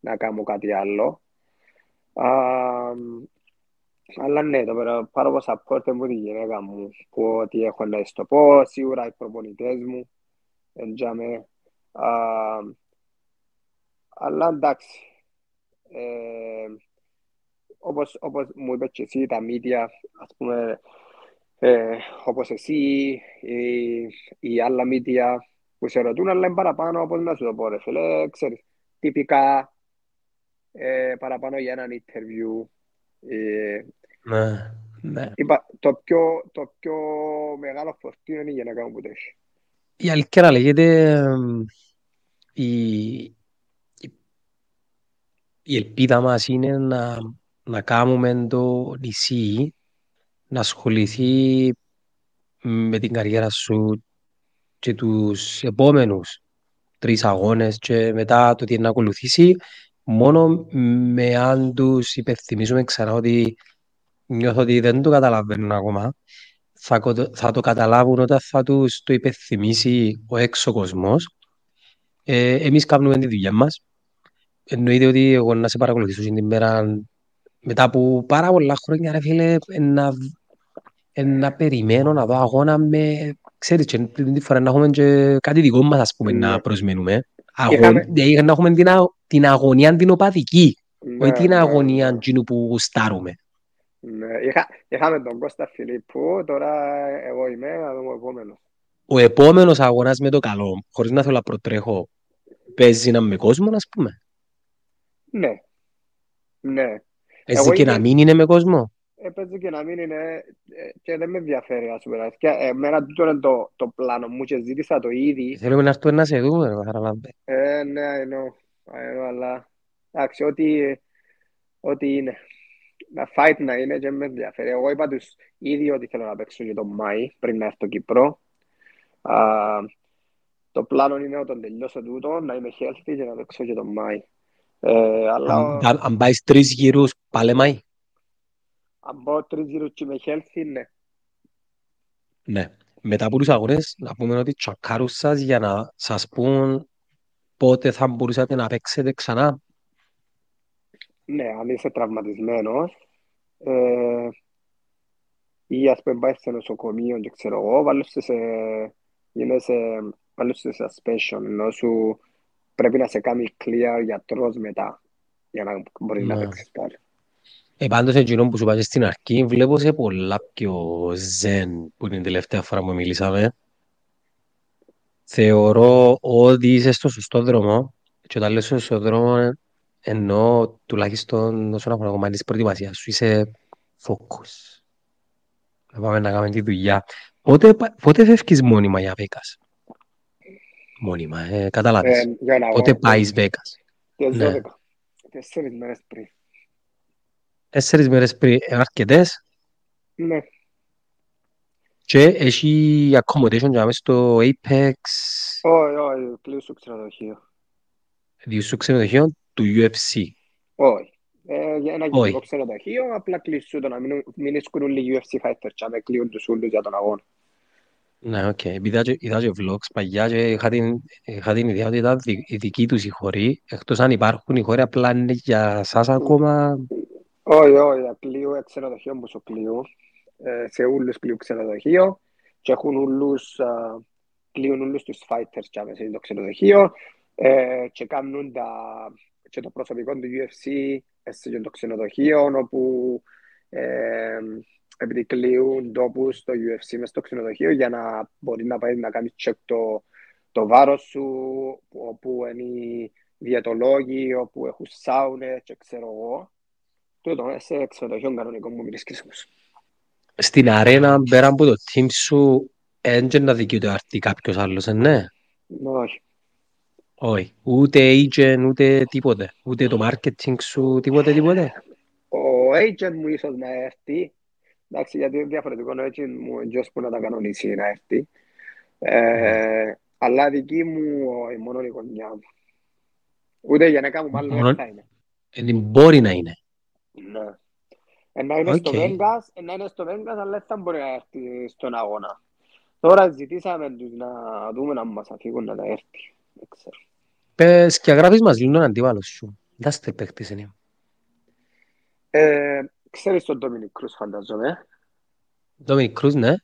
να κάνω κάτι άλλο. Α, αλλά ναι, το πέρα- πάρω από support μου τη γυναίκα μου, που ότι έχω να στο πω, σίγουρα οι προπονητές μου, εντιαμε. Α, αλλά εντάξει, ε, όπως, όπως μου είπες και εσύ, τα media, ας πούμε, ε, όπως εσύ ή, ή άλλα media που σε ρωτούν, αλλά είναι παραπάνω, όπως να σου το πω, ρε φίλε, ξέρεις, τυπικά ε, παραπάνω για έναν interview. Ε, Ναι. Ναι. είπα, το, πιο, το πιο μεγάλο φορτίο είναι η γυναίκα μου που το έχει. Η αλήθεια να λέγεται εμ, η, η, η ελπίδα μας είναι να, να κάνουμε το νησί να ασχοληθεί με την καριέρα σου και τους επόμενους τρεις αγώνες και μετά το τι να ακολουθήσει μόνο με αν τους υπενθυμίζουμε ξανά ότι νιώθω ότι δεν το καταλαβαίνουν ακόμα θα, θα το καταλάβουν όταν θα τους το υπενθυμίσει ο έξω κόσμος. Ε, εμείς κάνουμε τη δουλειά μας. Εννοείται ότι εγώ να σε παρακολουθήσω την μέρα μετά από πάρα πολλά χρόνια ρε φίλε να, να περιμένω να δω αγώνα με ξέρεις και την φορά να έχουμε και κάτι δικό μας ας πούμε να προσμένουμε Δηλαδή να έχουμε την, την αγωνία την οπαδική, όχι την αγωνία που γουστάρουμε. Είχαμε τον Κώστα Φιλίππου, τώρα εγώ είμαι, ο επόμενος. Ο επόμενος αγώνας με το καλό, χωρίς να θέλω να προτρέχω, παίζει να με κόσμο, ας πούμε. Ναι, ναι. Παίζει και να μην είναι με κόσμο. Παίζει και να μην είναι και δεν με ενδιαφέρει, ας πούμε. Εμένα τούτο είναι το, το πλάνο μου και ζήτησα το ήδη. Θέλουμε να έρθουμε να σε δούμε, ρε Χαραλάμπε. Ε, ναι, I know, I know, αλλά εντάξει, ό,τι, ό,τι είναι. Να fight να είναι και με ενδιαφέρει. Εγώ είπα τους ήδη ότι θέλω να παίξω για τον Μάη πριν να έρθω Κύπρο. Uh, το πλάνο είναι όταν τελειώσω τούτο να είμαι healthy και να παίξω για τον Μάη. Ε, αλλά... Αν πάεις τρεις γύρους, πάλι Μάη. Αν πάω τρεις γύρους και είμαι healthy, ναι. Ναι. Μετά από τους αγώνες, να πούμε ότι τσακάρουν σας για να σας πούν πότε θα μπορούσατε να παίξετε ξανά. Ναι, αν είσαι τραυματισμένος ε, ή ας πούμε πάεις σε νοσοκομείο και ξέρω εγώ, βάλω σε, είναι σε, βάλω σε suspension, ενώ σου πρέπει να σε κάνει clear γιατρός μετά για να μπορείς να ναι. παίξεις πάλι. Ε, πάντως εκείνο που σου είπα στην αρχή, βλέπω σε πολλά πιο ζεν που είναι την τελευταία φορά που μιλήσαμε. Θεωρώ ότι είσαι στο σωστό δρόμο και όταν λέω στο σωστό δρόμο εννοώ τουλάχιστον όσον αφορά κομμάτι της προετοιμασίας σου είσαι focus. Να πάμε να κάνουμε τη δουλειά. Πότε, πότε φεύγεις μόνιμα για Βέκας. Μόνιμα, ε, καταλάβεις. Ε, πότε πάεις Βέκας. Τις 12. Ναι. Τέσσερις μέρες πριν. Τέσσερις μέρες πριν, είναι αρκετές. Ναι. Και έχει accommodation για μέσα στο Apex. Όχι, όχι, κλείω στο ξενοδοχείο. Διού στο ξενοδοχείο του UFC. Όχι. Ε, για ένα γενικό ξενοδοχείο, απλά κλείσου το να μην, μην ισκούν όλοι UFC fighters και να κλείουν τους ούλους για τον αγώνα. Ναι, οκ. Επειδή είδα και vlogs παγιά και είχα την, είχα την ιδέα ότι ήταν η δική τους η χωρή, εκτός αν υπάρχουν οι χώροι απλά είναι για σας ακόμα. Όχι, όχι, κλείω ξενοδοχείο μου στο κλείω. Ε, σε όλους κλείω ξενοδοχείο και έχουν όλους, κλείουν όλους τους fighters και μέσα στο ξενοδοχείο ε, και κάνουν τα, και το προσωπικό του UFC σε το ξενοδοχείο όπου ε, επειδή κλείουν τόπους στο UFC μέσα στο ξενοδοχείο για να μπορεί να πάει να κάνει check το, το βάρος σου όπου είναι οι διατολόγοι, όπου έχουν σάουνες και ξέρω εγώ. Τούτο, σε ξενοδοχείο κανονικό μου βρίσκεις όμως. Στην αρένα, πέρα από το team σου, έντια να δικαιούται αρτή κάποιος άλλος, ναι; Όχι. Όχι. Ούτε agent, ούτε τίποτε. Ούτε το marketing σου, τίποτε, τίποτε; Ο agent μου ίσως να έρθει. Εντάξει, γιατί είναι διαφορετικό ο agent μου, εντός που να τα κανονίσει να έρθει. Ε, mm. Αλλά δική μου, η μόνο η γωνιά μου. Ούτε για να κάνουμε άλλο μόνο... θα είναι. Ε, μπορεί να είναι. Ναι. Να είναι, okay. στο Vegas, να είναι στο Vegas, αλλά δεν θα μπορεί να έρθει στον αγώνα. Τώρα ζητήσαμε τους να δούμε να μας αφήγουν να τα έρθει. Δεν ξέρω. Πες και γράφεις μας λίγο τον αντίβαλο σου. Δάστε παίχτης είναι. Ε, ξέρεις τον Ντόμινικ Κρούς φανταζόμαι. Ντόμινικ Κρούς, ναι.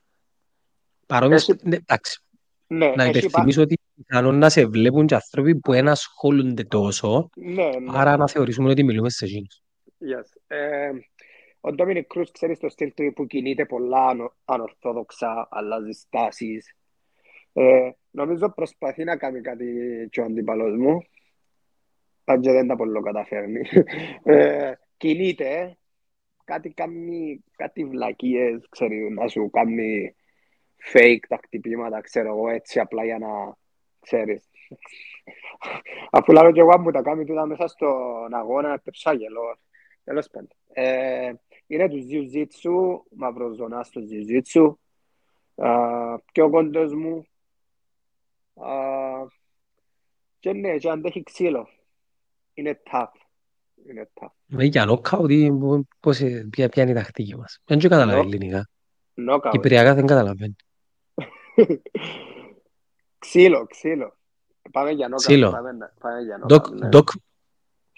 Παρόμοιος, Έχει... ναι, εντάξει. Ναι, να υπενθυμίσω ότι πιθανόν να σε βλέπουν και άνθρωποι που ένα ασχολούνται τόσο, ναι, ναι. άρα να θεωρήσουμε ότι μιλούμε σε εκείνους. Yes. Ε, ο Ντόμινικ Κρούς ξέρεις το στυλ του που κινείται πολλά ανορθόδοξα, αλλάζει στάσεις. Ε, νομίζω προσπαθεί να κάνει κάτι και ο αντιπαλός μου. Αν και δεν τα πολύ καταφέρνει. Ε, κινείται, κάτι κάνει, κάτι βλακίες, ξέρει, να σου κάνει fake τα χτυπήματα, ξέρω εγώ, έτσι απλά για να ξέρεις. Αφού λέω και εγώ μου τα κάνει τούτα μέσα στον αγώνα, πεψάγελο. Τέλος πάντων. Ε, είναι του Jiu-Jitsu, μαυροζωνάς του Jiu-Jitsu. Πιο κοντός μου, Α, και ναι, και αντέχει ξύλο. Είναι tough. Είναι tough. Με για νοκάουτ ή πώς, ποια, ποια είναι η τακτική μας. Δεν και καταλαβαίνει Νο, ελληνικά. knockout. Κυπριακά δεν καταλαβαίνει. Ξύλο, ξύλο. Πάμε για knockout. Ξύλο. Πάμε, να- πάμε για Dog, knockout, ναι. dog,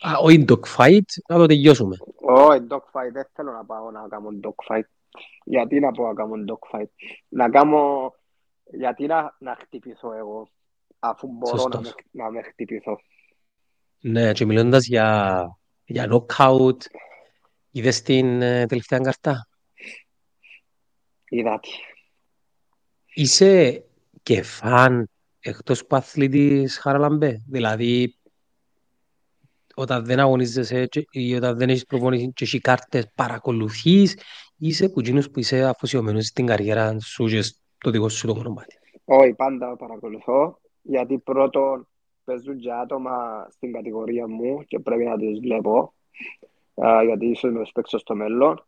α, όχι dog fight, να το τελειώσουμε. Όχι, dogfight. Δεν θέλω να πάω να κάνω dogfight. Γιατί να πω να κάνω dogfight; Να κάνω... Γιατί να, να χτυπηθώ εγώ, αφού μπορώ να με, Σωστός. να με χτυπηθώ. Ναι, και μιλώντας για, για knockout, είδες την ε, τελευταία καρτά. Είδατε. Είσαι και φαν εκτός που αθλητής Χαραλαμπέ. Δηλαδή, όταν δεν αγωνίζεσαι και- ή όταν δεν έχεις προπονήσεις και έχει κάρτες, παρακολουθείς, είσαι που εκείνους που είσαι αφοσιωμένος στην καριέρα σου και στο δικό σου το μονοπάτι. Όχι, πάντα παρακολουθώ. Γιατί πρώτον παίζουν και άτομα στην κατηγορία μου και πρέπει να τους βλέπω. Α, γιατί ίσως με τους παίξω στο μέλλον.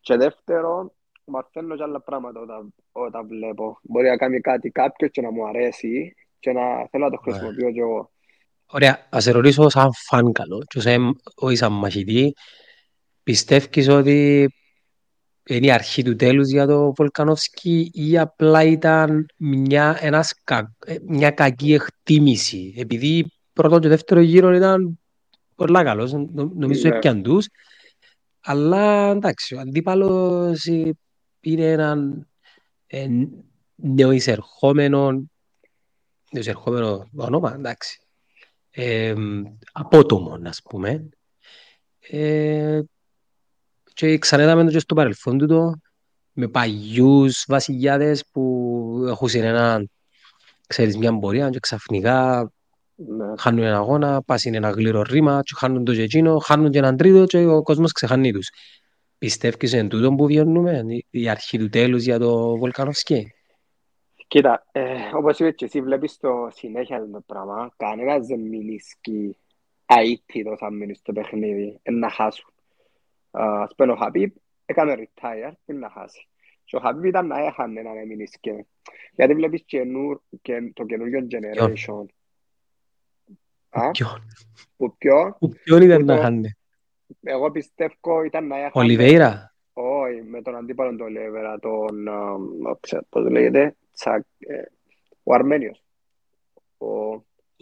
Και δεύτερον, μαθαίνω και άλλα πράγματα όταν, όταν βλέπω. Μπορεί να κάνει κάτι κάποιος και να μου αρέσει και να θέλω να το Ναι. χρησιμοποιώ και εγώ. Ωραία, ας σε ρωτήσω σαν φαν καλό και σαν, όχι σαν μαχητή, πιστεύεις ότι είναι η αρχή του τέλους για το Βολκανόφσκι ή απλά ήταν μια, ένας, κα- ε, μια κακή εκτίμηση; Επειδή πρώτο και δεύτερο γύρο ήταν πολλά καλός, νο- νομίζω Ναι. έπιαν τους αλλά εντάξει, ο αντίπαλος ε, είναι έναν ε, νεοεισερχόμενο νεοεισερχόμενο όνομα, εντάξει ε, απότομο, ας πούμε. Ε, και ξανέδαμε το και στο παρελθόν του το, με παλιούς βασιλιάδες που έχουν ένα, ξέρεις, μια πορεία και ξαφνικά Ναι. χάνουν ένα αγώνα, πάσουν ένα γλύρο ρήμα και χάνουν το και εκείνο, χάνουν και έναν τρίτο και ο κόσμος ξεχάνει τους. Πιστεύεις εν τούτο που βιώνουμε, η- η αρχή του τέλους για το Βολκανόφσκι; Κοίτα, ε, όπως είπες και εσύ βλέπεις το συνέχεια το πράγμα. Κανένας δεν μείνει αίτητος αν μείνεις στο παιχνίδι, εν να χάσουν. Α, Ας πούμε ο Χαμπίπ έκανε retire πριν να χάσει. Και ο Χαμπίπ ήταν να έχανε να μείνει και... Γιατί βλέπεις καινού- και το καινούριο generation. Α, Ποιον, που ποιο, που ποιον ήταν που να το, χάνε. εγώ πιστεύω ήταν να έχανε, Ολιβέιρα, όχι, με τον αντίπαλο του Ολιβέρα, τον, α, ξέρω πώς λέγεται, Τσακ, ε, ο Αρμένιος. Ο,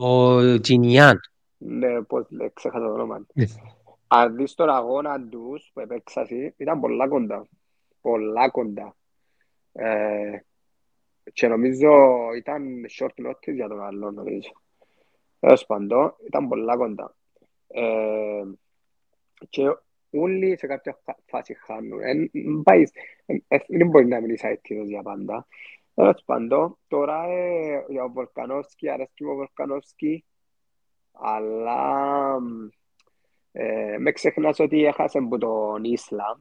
ο Τζινιάν. ναι, πώς λέει, ξέχασα το όνομα. Αν δεις τον αγώνα τους που επέξασαν, ήταν πολλά κοντά. Πολλά κοντά. Ε, και νομίζω ήταν short notice για τον άλλο, νομίζω. Τέλος πάντων, ήταν πολλά κοντά. Ε, και όλοι σε κάποια φα- φάση χάνουν. Εν, εν πάει, εν- ε, δεν μπορεί να μείνεις αίτητος για πάντα. Τέλος πάντων, τώρα ε, για ο Βολκανόφσκι, αρέσκει μου ο Βολκανόφσκι, αλλά ε, με ξεχνάς ότι έχασε από τον Ισλάμ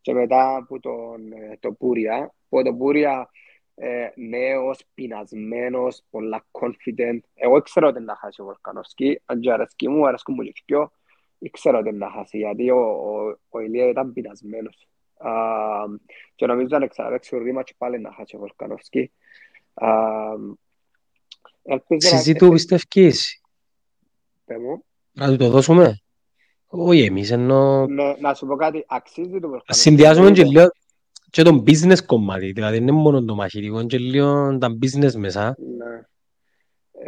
και μετά από τον ε, το Πούρια. Που το Πούρια ε, νέος, πεινασμένος, πολλά confident. Εγώ ξέρω ότι να χάσει ο Βολκανόφσκι, αν και αρέσκει μου, αρέσκει μου και πιο, ήξερα ότι να χάσει, γιατί ο, ο, ο Ηλία ήταν πεινασμένος. Α, και νομίζω αν ξαναπαίξει ο ρήμας πάλι να χάσει ο Βολκανόφσκι. Α, ελπίζω να... Συζήτου πιστεύεις, Πες μου. να του το δώσουμε. Όχι εμείς, ενώ Ναι, να σου πω κάτι, αξίζει το να Βολκανόφσκι. συνδυάζουμε και εννοείται. λίγο και το business κομμάτι, δηλαδή δεν είναι μόνο το μαχητικό, είναι και λίγο τα business μέσα. Ναι.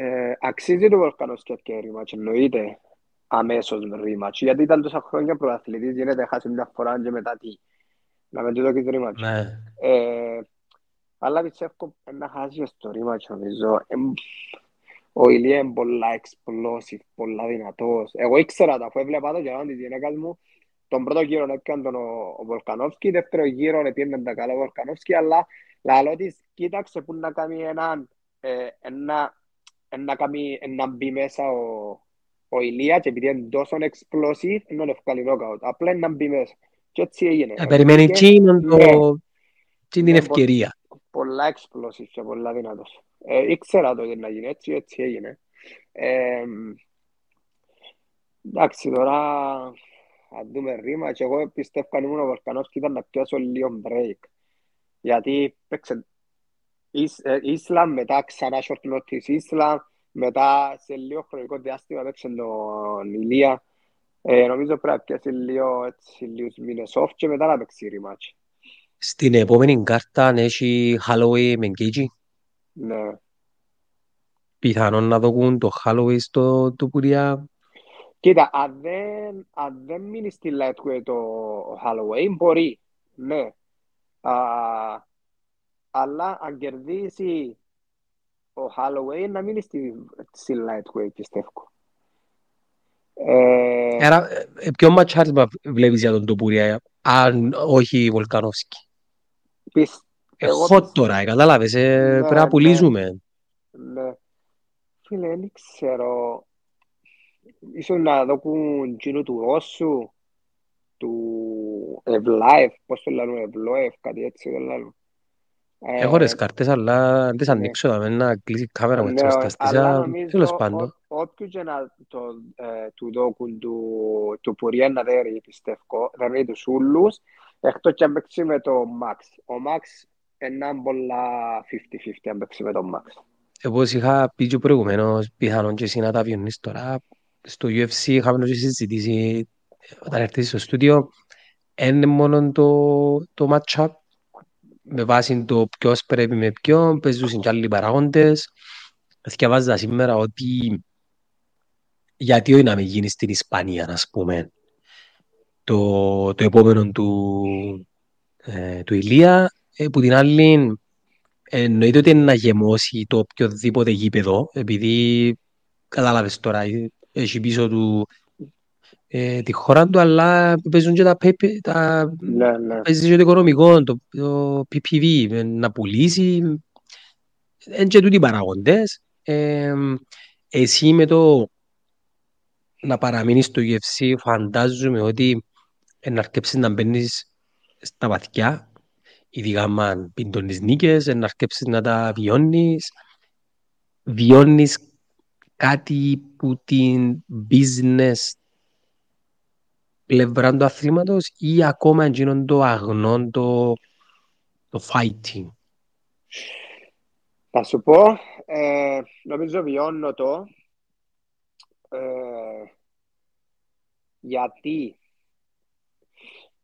Ε, αξίζει το Βολκανόφσκι και ρήμας, εννοείται αμέσως με ρήμας. Γιατί ήταν τόσα χρόνια πρωταθλητής, γίνεται χάσει μια φορά και μετά τι. Να μην του δώσεις ρήμας. Ναι. Ε, αλλά πιστεύω να χάσει και στο ρήμας, νομίζω. Ε, ο Ηλία είναι πολλά explosive, πολλά δυνατός. Εγώ ήξερα τα, αφού έβλεπα το γερόν της γυναίκας μου, τον πρώτο γύρο έπιαν τον ο, ο Βολκανόφσκι, δεύτερο γύρο έπιαν τα καλά ο Βολκανόφσκι, αλλά λαλό της κοίταξε που να κάνει έναν, ε, ένα, ένα, κάνει, να μπει μέσα ο, ο Ηλίας και επειδή είναι τόσο explosive, είναι να βγάλει knockout. Απλά είναι να μπει μέσα. Και έτσι έγινε. Να περιμένει Βγήκε, εκείνον το... ναι, την ναι, πο- ευκαιρία. πολλά explosive και πολλά δυνατός. Ε, ήξερα το ότι να γίνει έτσι, έτσι έγινε. Ε, εντάξει, τώρα αν δούμε ρήμα και εγώ πιστεύω αν ήμουν ο Βολκανόφσκι ήταν να πιάσω λίγο break. Γιατί παίξε, Ισλαμ, μετά ξανά short notice Ισλαμ, μετά σε λίγο χρονικό διάστημα παίξε τον Ηλία. Ε, νομίζω πρέπει να πιάσει λίγο έτσι, λίγους μήνες off και μετά να παίξει rematch. Στην επόμενη κάρτα έχει Holloway με Γκέιτζι. Ναι. Πιθανόν να δοκούν το Holloway στο Τουπουρία. Κοίτα, αν δεν, αν δεν μείνει στη lightweight το Holloway, μπορεί, ναι. Α, αλλά αν κερδίσει ο Holloway να μείνει στη, στη lightweight, πιστεύω. Ε, Άρα, ε, ποιο ματσάρισμα βλέπεις για τον Τουπουρία, αν όχι Βολκανόφσκι; πισ- Ε, εγώ hot πισ- τώρα, ε, καταλάβες, ε, Ναι, πρέπει να ναι. πουλήσουμε. ναι. Φίλε, δεν ξέρω. Ίσως να δοκούν εκείνο του Ρώσου, του Ευλάεφ, πώς το λένε, Ευλόεφ, κάτι έτσι το λένε. Έχω τις Ε, κάρτες, αλλά αν τις ναι. ανοίξω δάμε, να κλείσει η κάμερα μου έτσι Ναι, ώστε στα αλλά στήσα. νομίζω Τέλος πάντων. ό- όποιος και να το, ε, του δώκουν του, του Πουρία να δέρει, πιστεύω, θα δει τους ούλους, εκτός και αν παίξει με το Max. Ο Max είναι πολλά 50-50 αν παίξει με το Max. Όπως είχα πει και προηγουμένως, πιθανόν και εσύ να τα βιώνεις τώρα, στο UFC είχαμε και συζητήσει όταν έρθεις στο στούντιο, είναι μόνο το, το match-up με βάση το ποιος πρέπει με ποιον, παίζουν και άλλοι παράγοντες. Διαβάζα σήμερα ότι γιατί όχι να μην γίνει στην Ισπανία, ας πούμε, το, το επόμενο του, ε, του Ηλία, ε, που την άλλη εννοείται ότι είναι να γεμώσει το οποιοδήποτε γήπεδο, επειδή κατάλαβες τώρα, ε, έχει πίσω του ε, τη χώρα του, αλλά παίζουν και τα, PP, τα Ναι, ναι. παίζεις και το οικονομικό, το, το PPV, ε, να πουλήσεις, είναι και τούτοι οι παραγοντές. Ε, εσύ με το να παραμείνεις στο UFC φαντάζομαι ότι να αρκέψεις να μπαίνεις στα βαθιά, ειδικά αν πιντώνεις νίκες, να αρκέψεις να τα βιώνεις, βιώνεις κάτι που την business πλευρά του αθλήματος ή ακόμα εκείνον το αγνό, το, το fighting; Θα σου πω, ε, νομίζω βιώνω το, ε, γιατί;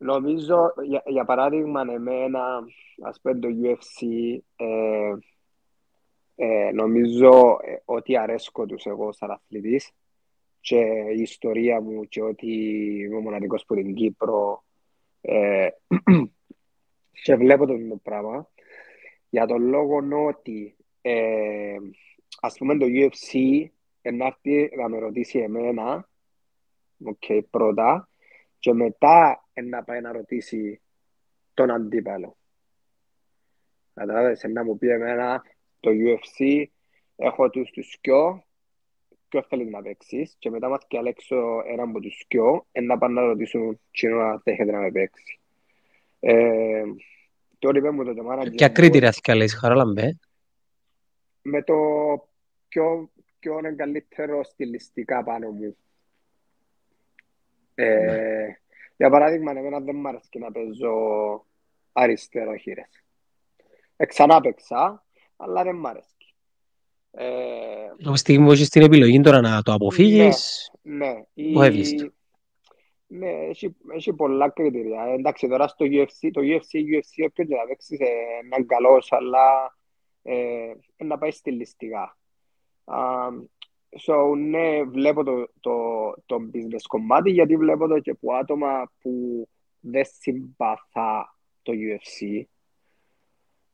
Νομίζω, για, για παράδειγμα, εμένα, ας πούμε το UFC, ε, ε, νομίζω ε, ότι αρέσκω τους εγώ σαν αθλητής και η ιστορία μου και ότι είμαι ο μοναδικός που την Κύπρο ε, και βλέπω το το πράγμα για τον λόγο ότι ε, ας πούμε το UFC να έρθει να με ρωτήσει εμένα okay, πρώτα και μετά να πάει να ρωτήσει τον αντίπαλο. Καταλάβες, να μου πει εμένα το UFC έχω τους τους σκιο ποιο θέλεις να παίξεις και μετά μας διαλέξω έναν από τους σκιο να πάνε να ρωτήσουν κοινό να δέχεται να με παίξει. Ε, τώρα είπε μου το το manager Ποια μου κριτήρια θυκαλείς, Χαράλαμπε. με το ποιο, ποιο είναι καλύτερο στιλιστικά πάνω μου. Ναι. Ε, για παράδειγμα, εμένα δεν μ' αρέσει να παίζω αριστερό χείρες. Ε, ξανά παίξα, αλλά δεν μ' αρέσει. Ε, Από στιγμή που έχεις την επιλογή τώρα να το ναι, αποφύγεις, ναι. αποφεύγεις το. Η... Ναι, έχει, έχει πολλά κριτήρια. Ε, εντάξει, τώρα στο UFC, το UFC, UFC, όποιος και να παίξει σε έναν καλός, αλλά ε, να πάει στιλιστικά. Um, so, ναι, βλέπω το, το, το business κομμάτι, γιατί βλέπω το και από άτομα που δεν συμπαθά το UFC,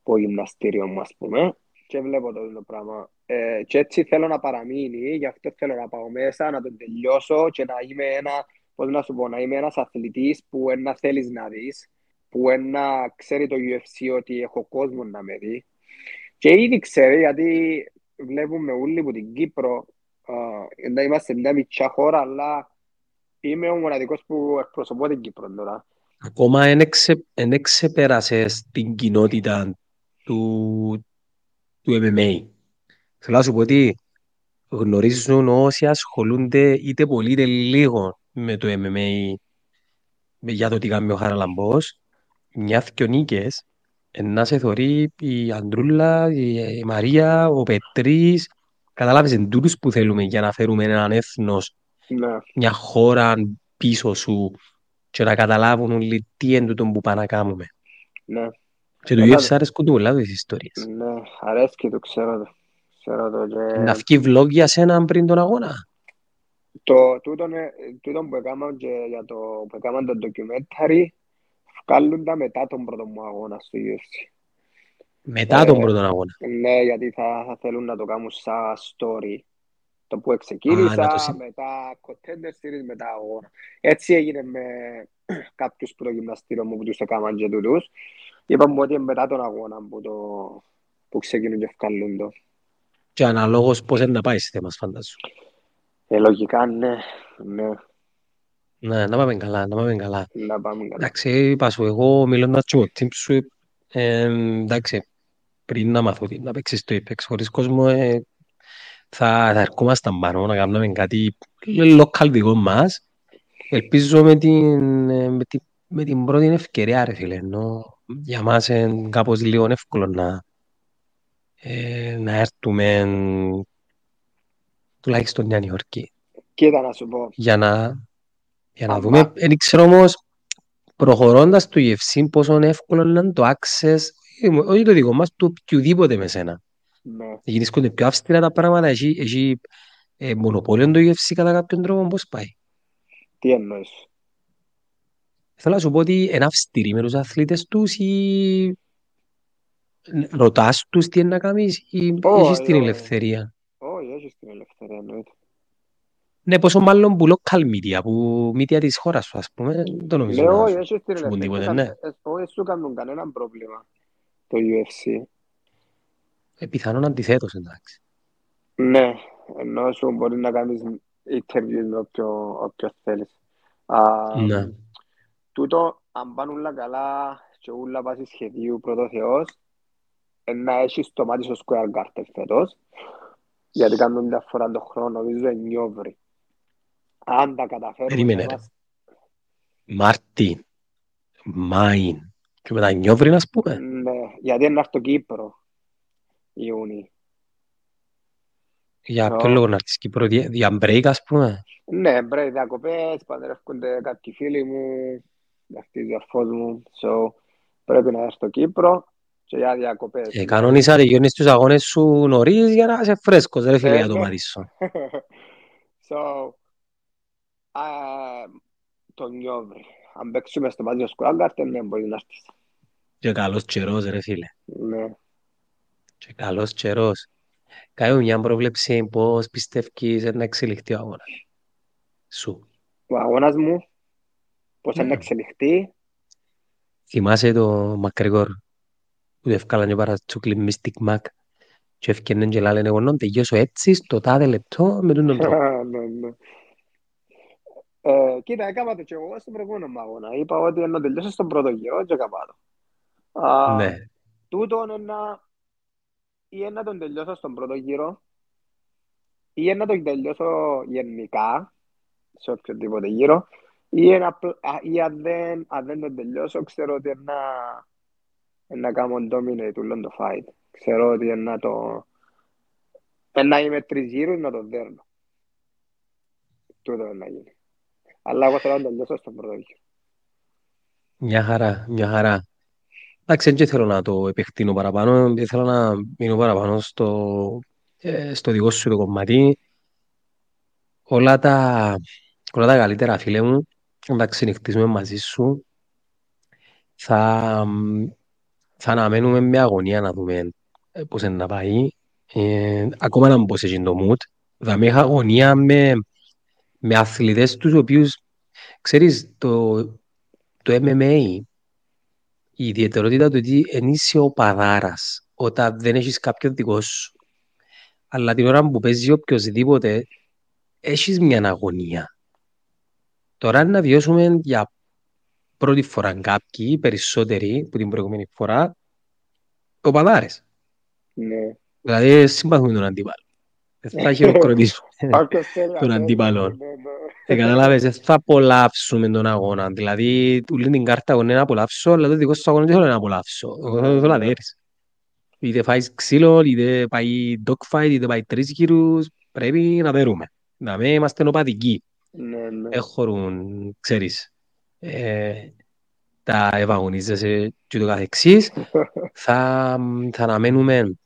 το γυμναστήριο μου, ας πούμε, και βλέπω το, το πράγμα. Ε, και έτσι θέλω να παραμείνει, γι' αυτό θέλω να πάω μέσα, να τον τελειώσω και να είμαι ένα, πώς να σου πω, να είμαι ένας αθλητής που ένα θέλεις να δεις, που ένα ξέρει το UFC ότι έχω κόσμο να με δει. Και ήδη ξέρει, γιατί βλέπουμε όλοι που την Κύπρο, uh, να είμαστε μια μικρά χώρα, αλλά είμαι ο μοναδικός που εκπροσωπώ την Κύπρο τώρα. Ακόμα δεν εξε, εν εξεπέρασες την κοινότητα του, του MMA. Θέλω να σου πω ότι γνωρίζουν όσοι ασχολούνται είτε πολύ είτε λίγο με το MMA με- για το τι κάνει ο Χαραλαμπός, μια δυο νίκες να σε θωρεί η Αντρούλα, η Μαρία, ο Πετρής. Κατάλαβες, εν τούτους που θέλουμε για να φέρουμε έναν έθνος, Ναι, μια χώρα πίσω σου και να καταλάβουν όλοι τι είναι τούτο που πάμε να κάνουμε. ναι. Και του Μετά, UFC αρέσκουν του πολλά τις ιστορίες. ναι, αρέσκει το, ξέρω το. Ξέρω το και... Να βγει vlog για σένα πριν τον αγώνα. Το, τούτον, ε, τούτον που έκαναν και για το, που έκαναν το documentary, βγάλουν τα μετά τον πρώτο μου αγώνα στο UFC. Μετά Ε, τον πρώτον αγώνα. Ναι, γιατί θα, θα θέλουν να το κάνουν σαν story. Το που Α, να ξεκίνησα, το συ- μετά contender series, μετά αγώνα. Έτσι έγινε με κάποιους προγυμναστήριο μου που τους έκαναν και τούτους. Είπαμε ότι είναι μετά τον αγώνα που, το, που ξεκινούν και βγάλουν το. Και αναλόγως πώς είναι να πάει σε θέμας φαντάζω. Ε, λογικά, ναι, ναι, Ναι, να πάμε καλά, να πάμε καλά. να πάμε καλά. Εντάξει, είπα σου, εγώ μιλώντας και με το team σου, ε, εντάξει, πριν να μάθω τι να παίξεις το Apex χωρίς κόσμο, ε, θα, θα ερχόμασταν πάνω να κάνουμε κάτι local δικό μας. Ελπίζω με την, ε, με την, με την πρώτη ευκαιρία, ρε φίλε, ενώ για μας είναι κάπως λίγο εύκολο να, ε, να έρθουμε τουλάχιστον μια Νιόρκη Κοίτα να σου πω, για να, για να Αμά. δούμε. Δεν ξέρω όμως, προχωρώντας το UFC, πόσο εύκολο είναι το access, ε, όχι το δικό μας, του οποιοδήποτε με σένα. ναι. Γίνονται πιο αυστηρά τα πράγματα, έχει, έχει ε, μονοπόλιο το UFC κατά κάποιον τρόπο, πώς πάει; Τι εννοείς; Θέλω να σου πω ότι είναι αυστηροί με τους αθλήτες τους ή ρωτάς τους τι είναι να κάνεις ή Όχι, έχεις την όχι. ελευθερία. Όχι, έχεις την ελευθερία, εννοείται. Ναι, πόσο μάλλον που local media, που media της χώρας σου, ας πούμε, δεν το νομίζω Ναι, να όχι, σου έχεις την σου πούν ελευθερία. τίποτε, ναι. Ε, Όχι, σου κάνουν κανένα πρόβλημα το UFC. Ε, πιθανόν αντιθέτως, εντάξει. Ναι, ενώ σου μπορεί να κάνεις interview με όποιο, όποιο θέλεις. Α, Ναι. τούτο, αν πάνε όλα καλά και όλα βάσει σχεδίου πρώτο Θεός, ε, να έχεις το μάτι στο Square Garden φέτος, γιατί κάνουν μια φορά το χρόνο, νομίζω είναι νιόβρι. Αν τα καταφέρουμε Περίμενε, να ρε. είμαστε- Μάρτιν, Μάιν και μετά Νιόβριν, ας πούμε. Ναι, γιατί είναι να έρθω Κύπρο, Ιούνι. Για So, ποιο λόγο να έρθεις Κύπρο, για για break, ας πούμε. ναι, πρέπει διακοπές, παντρεύκονται κάποιοι φίλοι μου, αυτοί οι διαφός μου, so, πρέπει να έρθω Κύπρο και για διακοπές. Ε, Δηλαδή, κανόνισα τελειώνεις τους αγώνες σου νωρίς για να είσαι φρέσκος, ρε φίλε, ε, για το ναι. μάτι σου. So, α, τον Νιόβρη. Αν παίξουμε στο μάτι του Square Garden, ναι, μπορεί να έρθεις. Και καλός καιρός, ρε φίλε. Ναι. Και καλός καιρός. Κάνε μια πρόβλεψη πώς πιστεύεις να εξελιχθεί ο αγώνας σου; Ο αγώνας μου, πώς είναι να Ναι. εξελιχθεί, Θυμάσαι το McGregor που ευκάλαν και παρατσούκλι Mystic Mac και ευκαινέν και λένε εγώ να τελειώσω έτσι στο τάδε λεπτό με τον τον τρόπο. ναι, ναι. Ε, κοίτα, έκανα το και εγώ στον προηγούμενο μου αγώνα. Είπα ότι να τελειώσω στον πρώτο γύρο και έκανα το. Α, Ναι, τούτο είναι να ή να τον τελειώσω στον πρώτο γύρο ή να τον τελειώσω γενικά σε οποιοδήποτε γύρο ή, ένα, πλ- α, ή αν, δεν, αν δεν τον τελειώσω ξέρω ότι είναι να, είναι να κάνω dominate ούλον το fight. Ξέρω ότι είναι να το είναι να είμαι τρεις γύρους να τον δέρνω. Τούτο είναι να γίνει. Αλλά εγώ θέλω να τον τελειώσω στον πρώτο γύρο. μια χαρά, μια χαρά. Εντάξει, δεν θέλω να το επεκτείνω παραπάνω, θέλω να μείνω παραπάνω στο, ε, στο δικό σου το κομμάτι. Όλα τα, όλα τα καλύτερα, φίλε μου, να τα ξενυχτήσουμε μαζί σου. Θα, θα αναμένουμε με αγωνία να δούμε ε, πώς είναι να πάει. Ε, ακόμα να μπω σε εκείνο το mood. Θα με είχα αγωνία με, με αθλητές τους οποίους, ξέρεις, το, το MMA, η ιδιαιτερότητα του ότι δεν είσαι ο παδάρας όταν δεν έχεις κάποιον δικό σου. Αλλά την ώρα που παίζει οποιοδήποτε, έχεις μια αγωνία. Τώρα είναι να βιώσουμε για πρώτη φορά κάποιοι, περισσότεροι που την προηγούμενη φορά, ο παδάρες. Ναι. Δηλαδή συμπαθούμε τον αντίπαλο. θα χειροκροτήσουμε Όποιος θέλει να τον παίζει, αντίπαλο. ναι, ναι. Ε, καταλάβες, δεν θα απολαύσουμε τον αγώνα. Δηλαδή, ούλη την κάρτα εγώ είναι να απολαύσω, αλλά το δικό σου αγώνα δεν θέλω να απολαύσω. Εγώ Ναι, θέλω να ναι. δέρεις. Είτε φάεις ξύλο, είτε πάει dogfight, είτε πάει τρεις γύρους, πρέπει να δέρουμε. Να μην είμαστε νοπαδικοί. Ναι, ναι. Έχουν, ξέρεις, ε, τα ευαγωνίζεσαι και το καθεξής. Θα, θα αναμένουμε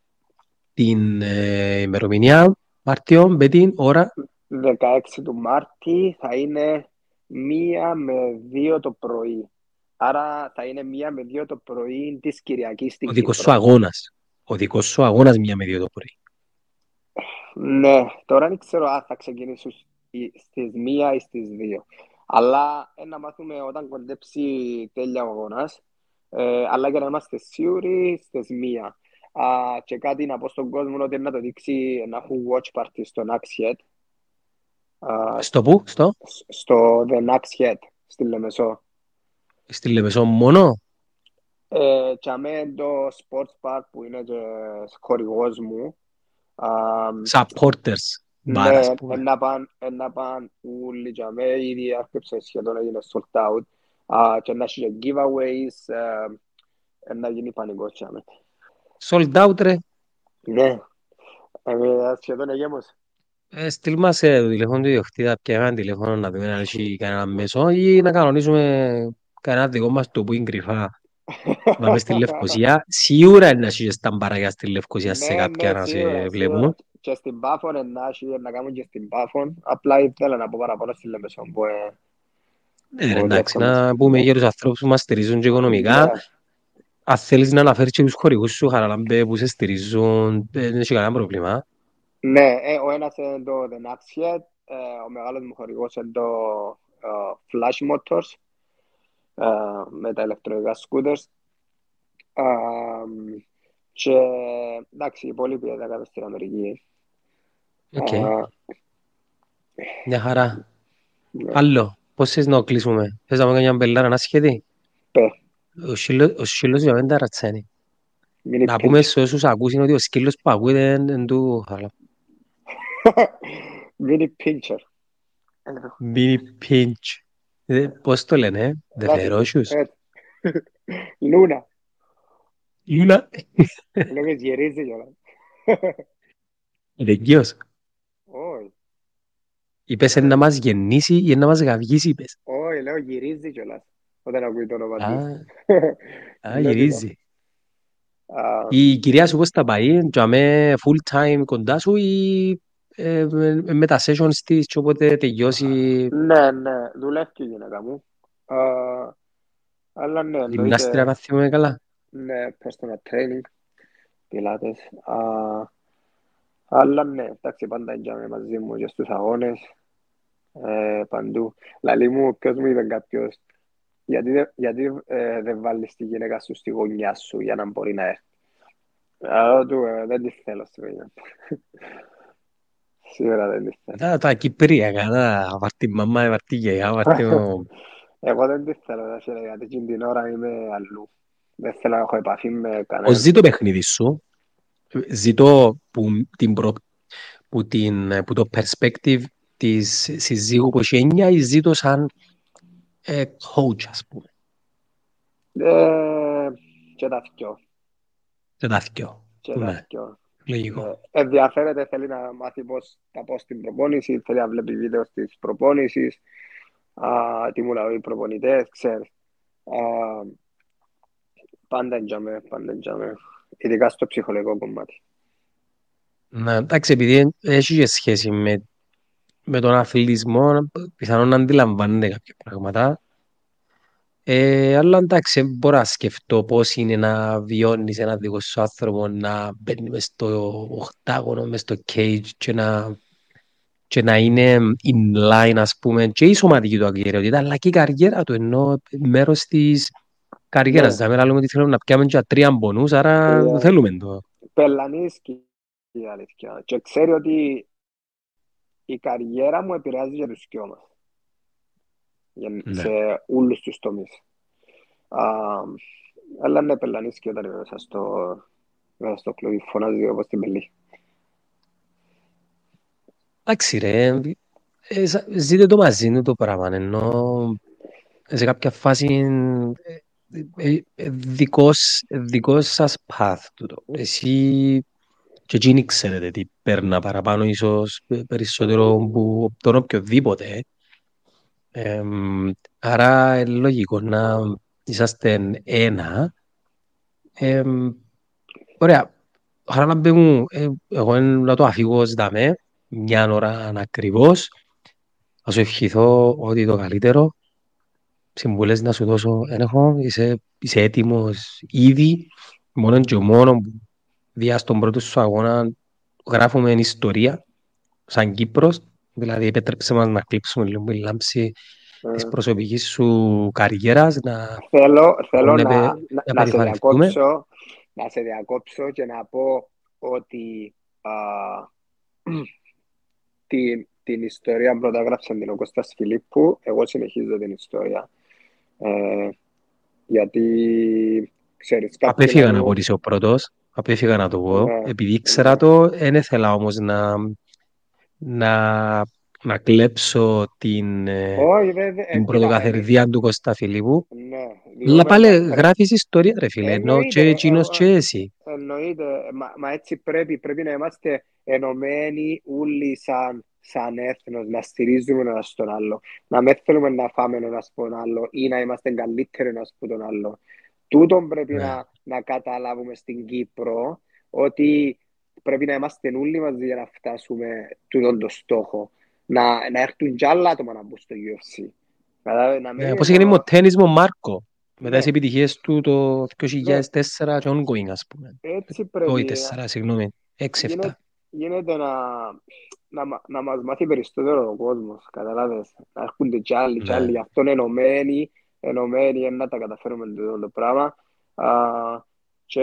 την ε, ημερομηνία Μαρτιό με την ώρα 16 του Μάρτη θα είναι μία με δύο το πρωί. Άρα θα είναι μία με δύο το πρωί της Κυριακής στην ο δικός σου Κύπρο. αγώνας. Ο δικός σου αγώνας μία με δύο το πρωί. Ναι, τώρα δεν ξέρω αν θα ξεκινήσω στι- στις μία ή στις δύο. Αλλά ε, να μάθουμε όταν κοντέψει τέλεια ο αγώνας. Ε, αλλά για να είμαστε σίγουροι στις μία. Α, και κάτι να πω στον κόσμο ότι να το δείξει να έχουν watch party στο Naxhead. Α, Στο πού, στο, στο The Naxhead, στη Λεμεσό. στη Λεμεσό μόνο; Ε, και αμέ το sports park που είναι και χορηγός μου. Α, Supporters. Ναι, Μπάρα, ας πούμε. να πάνε να πάνε όλοι και αμέ, ήδη άρκεψε σχεδόν έγινε sold out. Α, και να έχει και giveaways, ε, ε, να γίνει πανικός και αμέ. Sold out, ρε. Ναι, ε, σχεδόν εγέμωσε. Ε, στείλ μας ε, το τηλέφωνο του ιδιοκτήτα, πια ένα τηλέφωνο να δούμε αν έχει κανένα μέσο ή να κανονίσουμε κανένα δικό μας το που είναι κρυφά. Να πάμε στη Λευκοσία. Σίγουρα είναι να έχει και σταμπαράκια στη Λευκοσία σε Ναι, κάποια ναι, να σίγουρα, σε σίγουρα. βλέπουν. Και στην Πάφον ε, να έχει, να κάνουν και στην Πάφον. Απλά ήθελα να πω παραπάνω στη Λεμεσό που ε, Ναι, ρε, Πολύ εντάξει, εύκολο. να πούμε για τους ανθρώπους που μας στηρίζουν και οικονομικά. ναι. Αν θέλεις να αναφέρεις και τους χορηγούς σου, Χαραλάμπε, που σε στηρίζουν, ε, δεν έχει κανένα πρόβλημα. Ναι, ε, ο ένας είναι το The Naxhead, ε, ο μεγάλος μου χορηγός είναι το ε, Flash Motors ε, με τα ηλεκτρονικά scooters. Ε, και εντάξει, οι υπόλοιποι είναι κάτω στην Αμερική. Οκ, Ε, μια χαρά. ναι. Άλλο, πώς θες να κλείσουμε; Θες να πούμε μια μπελάρα να σχέδι; Πε, Ο σκύλος- ο σκύλος για μένα ταρατσένει. mini Να pitch. πούμε σε όσους ακούσουν ότι ο σκύλος που ακούτε είναι του Χαραλάμπ. Mini pincher. Mini pinch. Ε, Πώς το λένε, ε; The Εντάξει, Ferocious. έτσι. Λούνα. Λούνα. Λέω γυρίζει κιόλας. Είναι εγκύος. Όχι, Είπες να μας γεννήσει ή να μας γαυγίσει, είπες. όχι, λέω γυρίζει κιόλας. Όταν ακούει το όνομα Α, του. α, Βλέπει το. γυρίζει. Α, Η κυρία σου πώς θα πάει, με full time κοντά σου ή ε, με, με τα sessions της και όποτε τελειώσει Ναι, ναι, δουλεύει η γυναίκα μου. Α, αλλά ναι, γυμνάστηρα εννοείται, να θυμάμαι καλά. ναι, personal training, πιλάτες. Α, αλλά ναι, εντάξει, πάντα είναι μαζί μου και στους αγώνες, ε, παντού. Λαλή μου, ποιος μου είπε κάποιος, γιατί, δεν- γιατί ε, δεν βάλεις τη γυναίκα σου στη γωνιά σου για να μπορεί να έρθει; Αλλά του, ε, δεν τη θέλω στη γωνιά μου. Σίγουρα δεν τη θέλω. Τα, τα κυπριακά, τα βάρ' τη μαμά, βάρ' τη γιαγιά, βάρ' τη... Εγώ δεν τη θέλω, ρε φίλε, γιατί εκείνη την ώρα είμαι αλλού. Δεν θέλω να έχω επαφή με Ως κανέναν. ζήτω παιχνίδι σου, ζήτω που, την προ, που, την, που το perspective της συζύγου που έχει έννοια ή ζήτω σαν ε, coach, ας πούμε. Ε, και τα δυο. Και τα δυο. Και τα Ναι, δυο. λογικό. Ε, ενδιαφέρεται, θέλει να μάθει πώς θα πω στην προπόνηση, θέλει να βλέπει βίντεο της προπόνησης, α, τι μου λέει οι προπονητές, ξέρεις. Α, πάντα εντιαμε, πάντα εντιαμε. Ειδικά στο ψυχολογικό κομμάτι. Ναι, εντάξει, επειδή έχει και σχέση με, με τον αθλητισμό, πιθανόν να αντιλαμβάνεται κάποια πράγματα. Ε, αλλά εντάξει, μπορώ να σκεφτώ πώς είναι να βιώνεις ένα δικό σου άνθρωπο να μπαίνει μες στο οχτάγωνο, μες στο cage και να, και να είναι in line, ας πούμε, και η σωματική του ακαιρεότητα, αλλά και η καριέρα του, ενώ μέρος της καριέρας. Ναι, Δηλαδή, λέμε ότι θέλουμε να πιάμε και τρία μπονούς, άρα ε, θέλουμε το. πελανίσκει η αλήθεια. Και ξέρει ότι η καριέρα μου επηρεάζει για τους δυο μας. Για- Ναι. σε όλους τους τομείς. Α, αλλά ναι, πελανίσκει όταν είμαι μέσα στο, μέσα στο κλουβί, φωνάζει όπως την πελή. Εντάξει ρε, ε, σα- ζείτε το μαζί του το πράγμα, ενώ σε κάποια φάση ε, ε, ε, δικός, δικός σας path τούτο. Εσύ και εκείνοι ξέρετε τι παίρνα παραπάνω ίσως ε, περισσότερο που τον οποιοδήποτε. Εμ, άρα είναι λογικό να είσαστε ένα. Εμ, ωραία. Άρα να μπαίνω, ε, εγώ να το αφήγω δαμέ, μια ώρα ακριβώς. Θα σου ευχηθώ ότι το καλύτερο. Συμβουλές να σου δώσω δεν έχω. Είσαι, είσαι έτοιμος ήδη. Μόνο και μόνο που διά στον πρώτο σου αγώνα γράφουμε ιστορία σαν Κύπρος. Δηλαδή επέτρεψε μας να κλείψουμε λίγο η λάμψη της Ε, προσωπικής σου καριέρας, να Θέλω, θέλω μπορούμε να, να, να, να να σε περηφανευτούμε. διακόψω, να σε διακόψω και να πω ότι α, την, την ιστορία πρώτα έγραψαν την ο Κώστας Φιλίππου, εγώ συνεχίζω την ιστορία. Ε, γιατί, ξέρεις, κάποιοι Απέφυγα να πω λαλούν, ότι είσαι ο πρώτος, απέφυγα να το πω, ναι, επειδή ήξερα ναι. το, δεν ήθελα όμως να, να, να κλέψω την, ε, Όχι, δε, δε, ε, την κοίτα, ε, πρωτοκαθεδρία του Κώστα Φιλίππου. ναι, Αλλά διότι πάλι πρέ- γράφεις ιστορία ρε φίλε, ενώ εννοείται, και ρε, εκείνος ε, και ε, εσύ. εννοείται, μα, μα έτσι πρέπει, πρέπει να είμαστε ενωμένοι όλοι σαν, σαν έθνος, να στηρίζουμε ένας στον άλλο, να μην θέλουμε να φάμε ένας από τον άλλο ή να είμαστε καλύτεροι ένας από τον άλλο. Τούτον πρέπει Ναι. να, να καταλάβουμε στην Κύπρο, ότι πρέπει να είμαστε όλοι μαζί για να φτάσουμε τούτον το στόχο. Να, να έρθουν κι άλλα άτομα να μπουν στο UFC. Κατάλαβες, να μην Ναι, είναι πώς έγινε με μόνο... ο τένις με ο Μάρκο, μετά Ναι, τις επιτυχίες του το ναι, 2004 και ongoing ας πούμε. έτσι Όχι πρέπει. 4, συγγνώμη, 6-7. Γίνεται, γίνεται να, να, μα- να μας μάθει περισσότερο ο κόσμος, καταλάβες. Να έρχονται κι άλλοι, κι άλλοι, Ναι. γι' αυτό είναι ενωμένοι, ενωμένοι, να τα καταφέρουμε το, το πράγμα. Α, και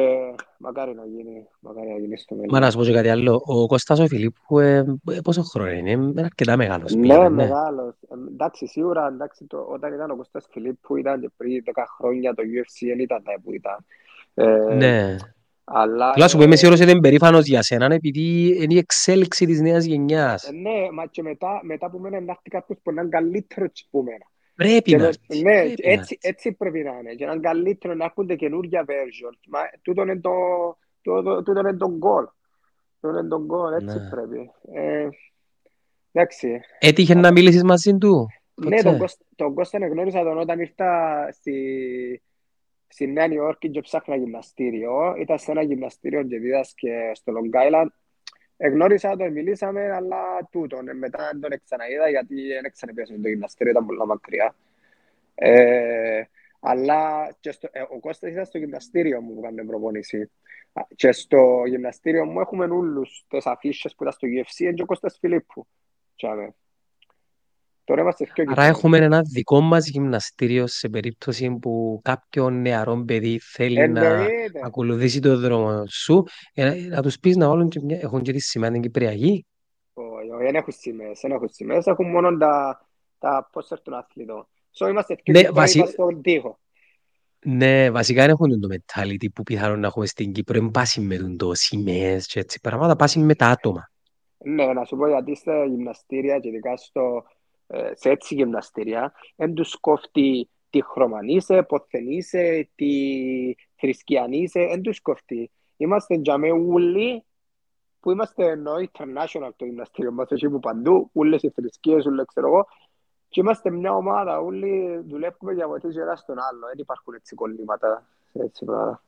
μακάρι να γίνει, μακάρι να γίνει στο Μα να μέλλον. σου πω και κάτι άλλο, ο Κώστας ο Φιλίππου ε, ε, πόσο χρόνο είναι, είναι αρκετά μεγάλος Ναι, πήγαινε, ναι. μεγάλος. Ε, Εντάξει, σίγουρα, εντάξει, το, όταν ήταν ο Κώστας Φιλίππου ήταν και πριν 10 χρόνια το UFC δεν ήταν τα που ήταν. Ε, Ναι. αλλά Θέλω να σου πω, είμαι ε, σίγουρος ότι είναι περήφανος για σένα, επειδή είναι η εξέλιξη της νέας ε, γενιάς. ναι, μα και μετά, μετά που μένα να έρθει κάποιος που να είναι καλύτερος που μένα. Πρέπει Και να με, έρθεις, ναι, πρέπει να έτσι, έρθεις. έτσι πρέπει να είναι. Και να είναι καλύτερο να έρχονται καινούργια version. Μα τούτο είναι το, το, το, τούτο είναι το goal. Τούτο είναι το goal, έτσι Ναι. πρέπει. Ε, εντάξει. Έτυχε να Α, μιλήσεις μαζί του, Ναι, τον, ποτέ; Κώστα, τον Κώστα γνώρισα τον όταν ήρθα στη, στη Νέα Νιόρκη και ψάχνα γυμναστήριο. Ήταν σε ένα γυμναστήριο και δίδασκε στο Long Island. Εγνώρισα τον, μιλήσαμε, αλλά τούτον. Ε, Μετά δεν τον ξαναείδα γιατί δεν ξαναπιάσαμε το γυμναστήριο, ήταν πολύ μακριά. Ε, αλλά και στο, ε, ο Κώστας ήταν στο γυμναστήριο μου που έκανε προπόνηση. Α, Και στο γυμναστήριο μου έχουμε όλους τις αφίσες που ήταν στο UFC είναι και ο Κώστας Φιλίππου. Τσάμε. Τώρα είμαστε πιο Άρα Κυπρέοι. έχουμε ένα δικό μας γυμναστήριο σε περίπτωση που κάποιο νεαρό παιδί θέλει να Εννοείται. ακολουθήσει το δρόμο σου, ε, να τους πεις να βάλουν και μια, έχουν και τη σημαία την Κυπριακή. Όχι, όχι, δεν έχουν σημαίες, δεν έχουν σημαίες, έχουν μόνο τα, τα πόσερ των αθλητών. So, είμαστε πιο Ναι, Κυπρέοι, βασι... είμαστε στον τοίχο. ναι, βασικά δεν έχουν το mentality που πιθανόν να έχουμε στην Κύπρο. Δεν πάσει με τον το σημαίες και έτσι πράγματα, πάσει με τα άτομα. Ναι, να σου πω γιατί στα γυμναστήρια και ειδικά στο, ε, σε έτσι γυμναστήρια δεν τους κόφτει τι χρωμανή είσαι, πόθεν είσαι, τι θρησκειανή είσαι, δεν τους κόφτει. Είμαστε για με ούλοι που είμαστε ενώ international το γυμναστήριο μας, εκεί που παντού, όλες οι θρησκείες, όλες ξέρω εγώ, και είμαστε μια ομάδα, όλοι δουλεύουμε για βοηθήσεις ένας στον άλλο, δεν υπάρχουν έτσι κολλήματα, έτσι πράγματα.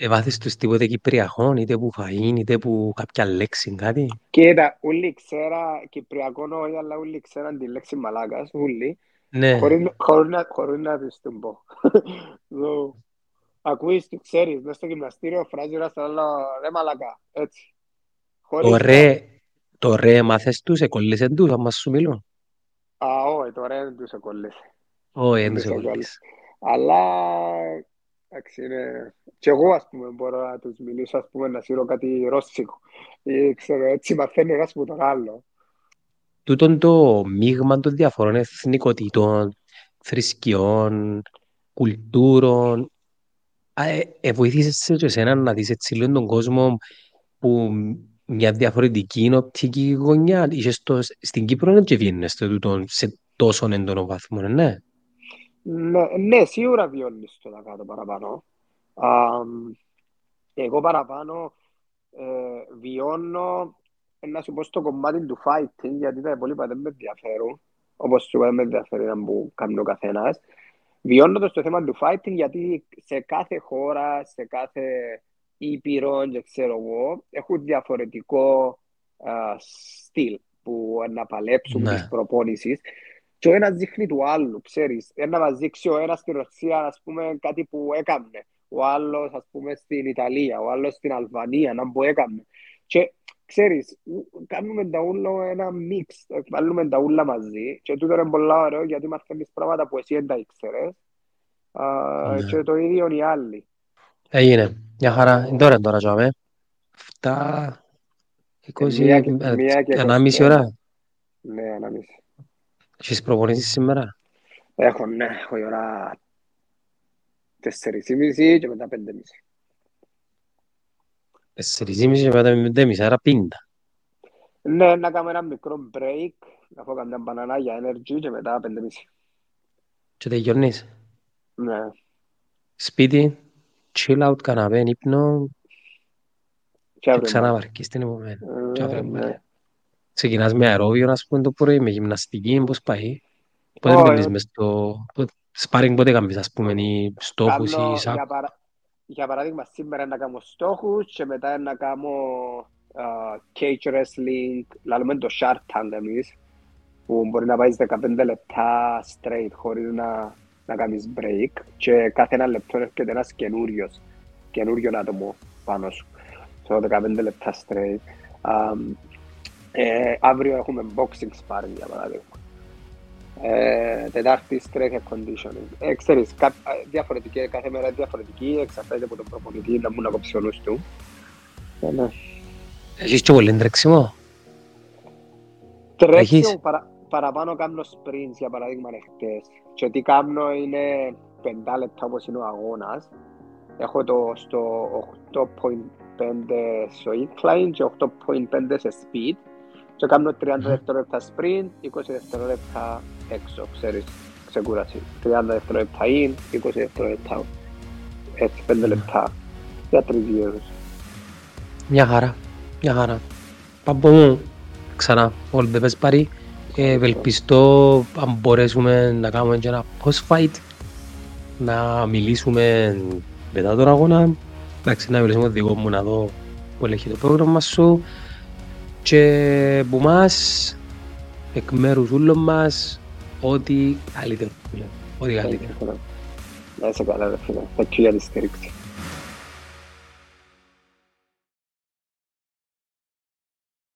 Εβάθεις τους τίποτε Κυπριακών, είτε που φαΐν, είτε που κάποια λέξη, κάτι. Κοίτα, όλοι ξέρα, Κυπριακό όχι, αλλά όλοι ξέραν τη λέξη μαλάκας, όλοι, Ναι, χωρίς, χωρίς, να, χωρίς να τους την πω. so, ακούεις, το ξέρεις, μες στο γυμναστήριο φράζει ένας στον άλλο, ρε μαλακά, έτσι. Χωρίς το να... ρε, το ρε μάθες τους, εκολλήσεν τους, άμα σου μιλούν. Α, όχι, τώρα δεν τους εκολλήσει. Όχι, Δεν δεν τους τους εκολλήσει. εκολλείς. Αλλά, εντάξει, είναι... Και εγώ, ας πούμε, μπορώ να τους μιλήσω, ας πούμε, να σύρω κάτι ρώσικο. Ή, ξέρω, έτσι μαθαίνει ένας από τον άλλο. Τούτον το μείγμα των διαφορών εθνικοτήτων, θρησκειών, κουλτούρων, α, ε, ε, βοήθησε σε και εσένα να δεις έτσι λίγο τον κόσμο που μια διαφορετική οπτική γωνιά. Είχες το, στην Κύπρο δεν βιώνες το σε τόσο έντονο βαθμό, ναι. Ναι, ναι, σίγουρα βιώνεις το να κάτω παραπάνω. Α, εγώ παραπάνω ε, βιώνω να σου πω στο κομμάτι του fighting, γιατί τα υπόλοιπα δεν με ενδιαφέρουν, όπως σου δεν με ενδιαφέρει να μου κάνει ο καθένας. Βιώνω το στο θέμα του fighting, γιατί σε κάθε χώρα, σε κάθε ήπειρο, και ξέρω εγώ, έχουν διαφορετικό uh, στυλ που να παλέψουν ναι. τις προπόνησεις και ο ένας δείχνει του άλλου, ξέρεις. Ένα μας δείξει ο ένας στη Ρωσία, ας πούμε, κάτι που έκανε. Ο άλλος, ας πούμε, στην Ιταλία, ο άλλος στην Αλβανία, να που έκανε. Και ξέρεις, κάνουμε τα ούλα ένα μίξ, βάλουμε τα ούλα μαζί και τούτο είναι πολύ ωραίο γιατί μαθαίνεις πράγματα που εσύ δεν τα ήξερες ναι. και το ίδιο οι άλλοι. Έγινε. Μια χαρά. Τώρα τώρα ζάμε. Φτά... 20... Ανάμιση ώρα. Ναι, ανάμιση. Έχεις προπονήσεις σήμερα; Έχω, ναι. Έχω η ώρα τέσσερις ή μισή και μετά πέντε μισή. Τέσσερις ή μισή και μετά πέντε μισή, άρα πίντα. Ναι, να κάνω ένα μικρό break, να φω καμιά μπανανά για energy και μετά πέντε μισή. Και τελειώνεις. Ναι. Σπίτι chill out καναπέ, ύπνο και ξαναβαρκείς στην επομένη. Ναι. Ξεκινάς με αερόβιο, ας πούμε, το πρωί, με γυμναστική, πώς πάει. Πότε μπαίνεις μες στο... Σπάρινγκ πότε κάνεις, ας πούμε, οι στόχους ή σάπ; Για παράδειγμα, σήμερα να κάνω στόχους και μετά να κάνω cage wrestling, λαλούμε το shark tank εμείς, που μπορεί να πάει 15 λεπτά straight χωρίς να να κάνεις break και κάθε ένα λεπτό έρχεται ένας καινούριος, καινούριος άτομο πάνω σου. Σε 15 λεπτά straight. Um, ε, αύριο έχουμε boxing sparring για παράδειγμα. Ε, τετάρτη strength and conditioning. Ε, ξέρεις, κα, διαφορετική, κάθε μέρα διαφορετική, εξαρτάται από τον προπονητή να μου να κόψει ο νους του. Ε, ναι. Έχεις και πολύ τρέξιμο. Τρέξιμο παρα, παραπάνω κάνω sprints για παράδειγμα εχθές και τι κάνω είναι πεντά λεπτά όπως είναι ο αγώνας. Έχω το στο 8.5 στο incline και 8.5 σε speed και κάνω 30 δευτερόλεπτα sprint, 20 δευτερόλεπτα έξω, ξέρεις, ξεκούραση. 30 δευτερόλεπτα in, 20 δευτερόλεπτα έτσι, 5 λεπτά για τρεις γύρους. Μια χαρά, μια χαρά. Πάμε ξανά, all the best buddy. Ευελπιστώ αν μπορέσουμε να κάνουμε και ένα post-fight να μιλήσουμε μετά τον αγώνα εντάξει να μιλήσουμε δικό μου να δω που έχει το πρόγραμμα σου και που μας εκ μέρους όλων μας ό,τι καλύτερο ό,τι καλύτερο. Να είσαι καλά ρε φίλε, θα για τη στήριξη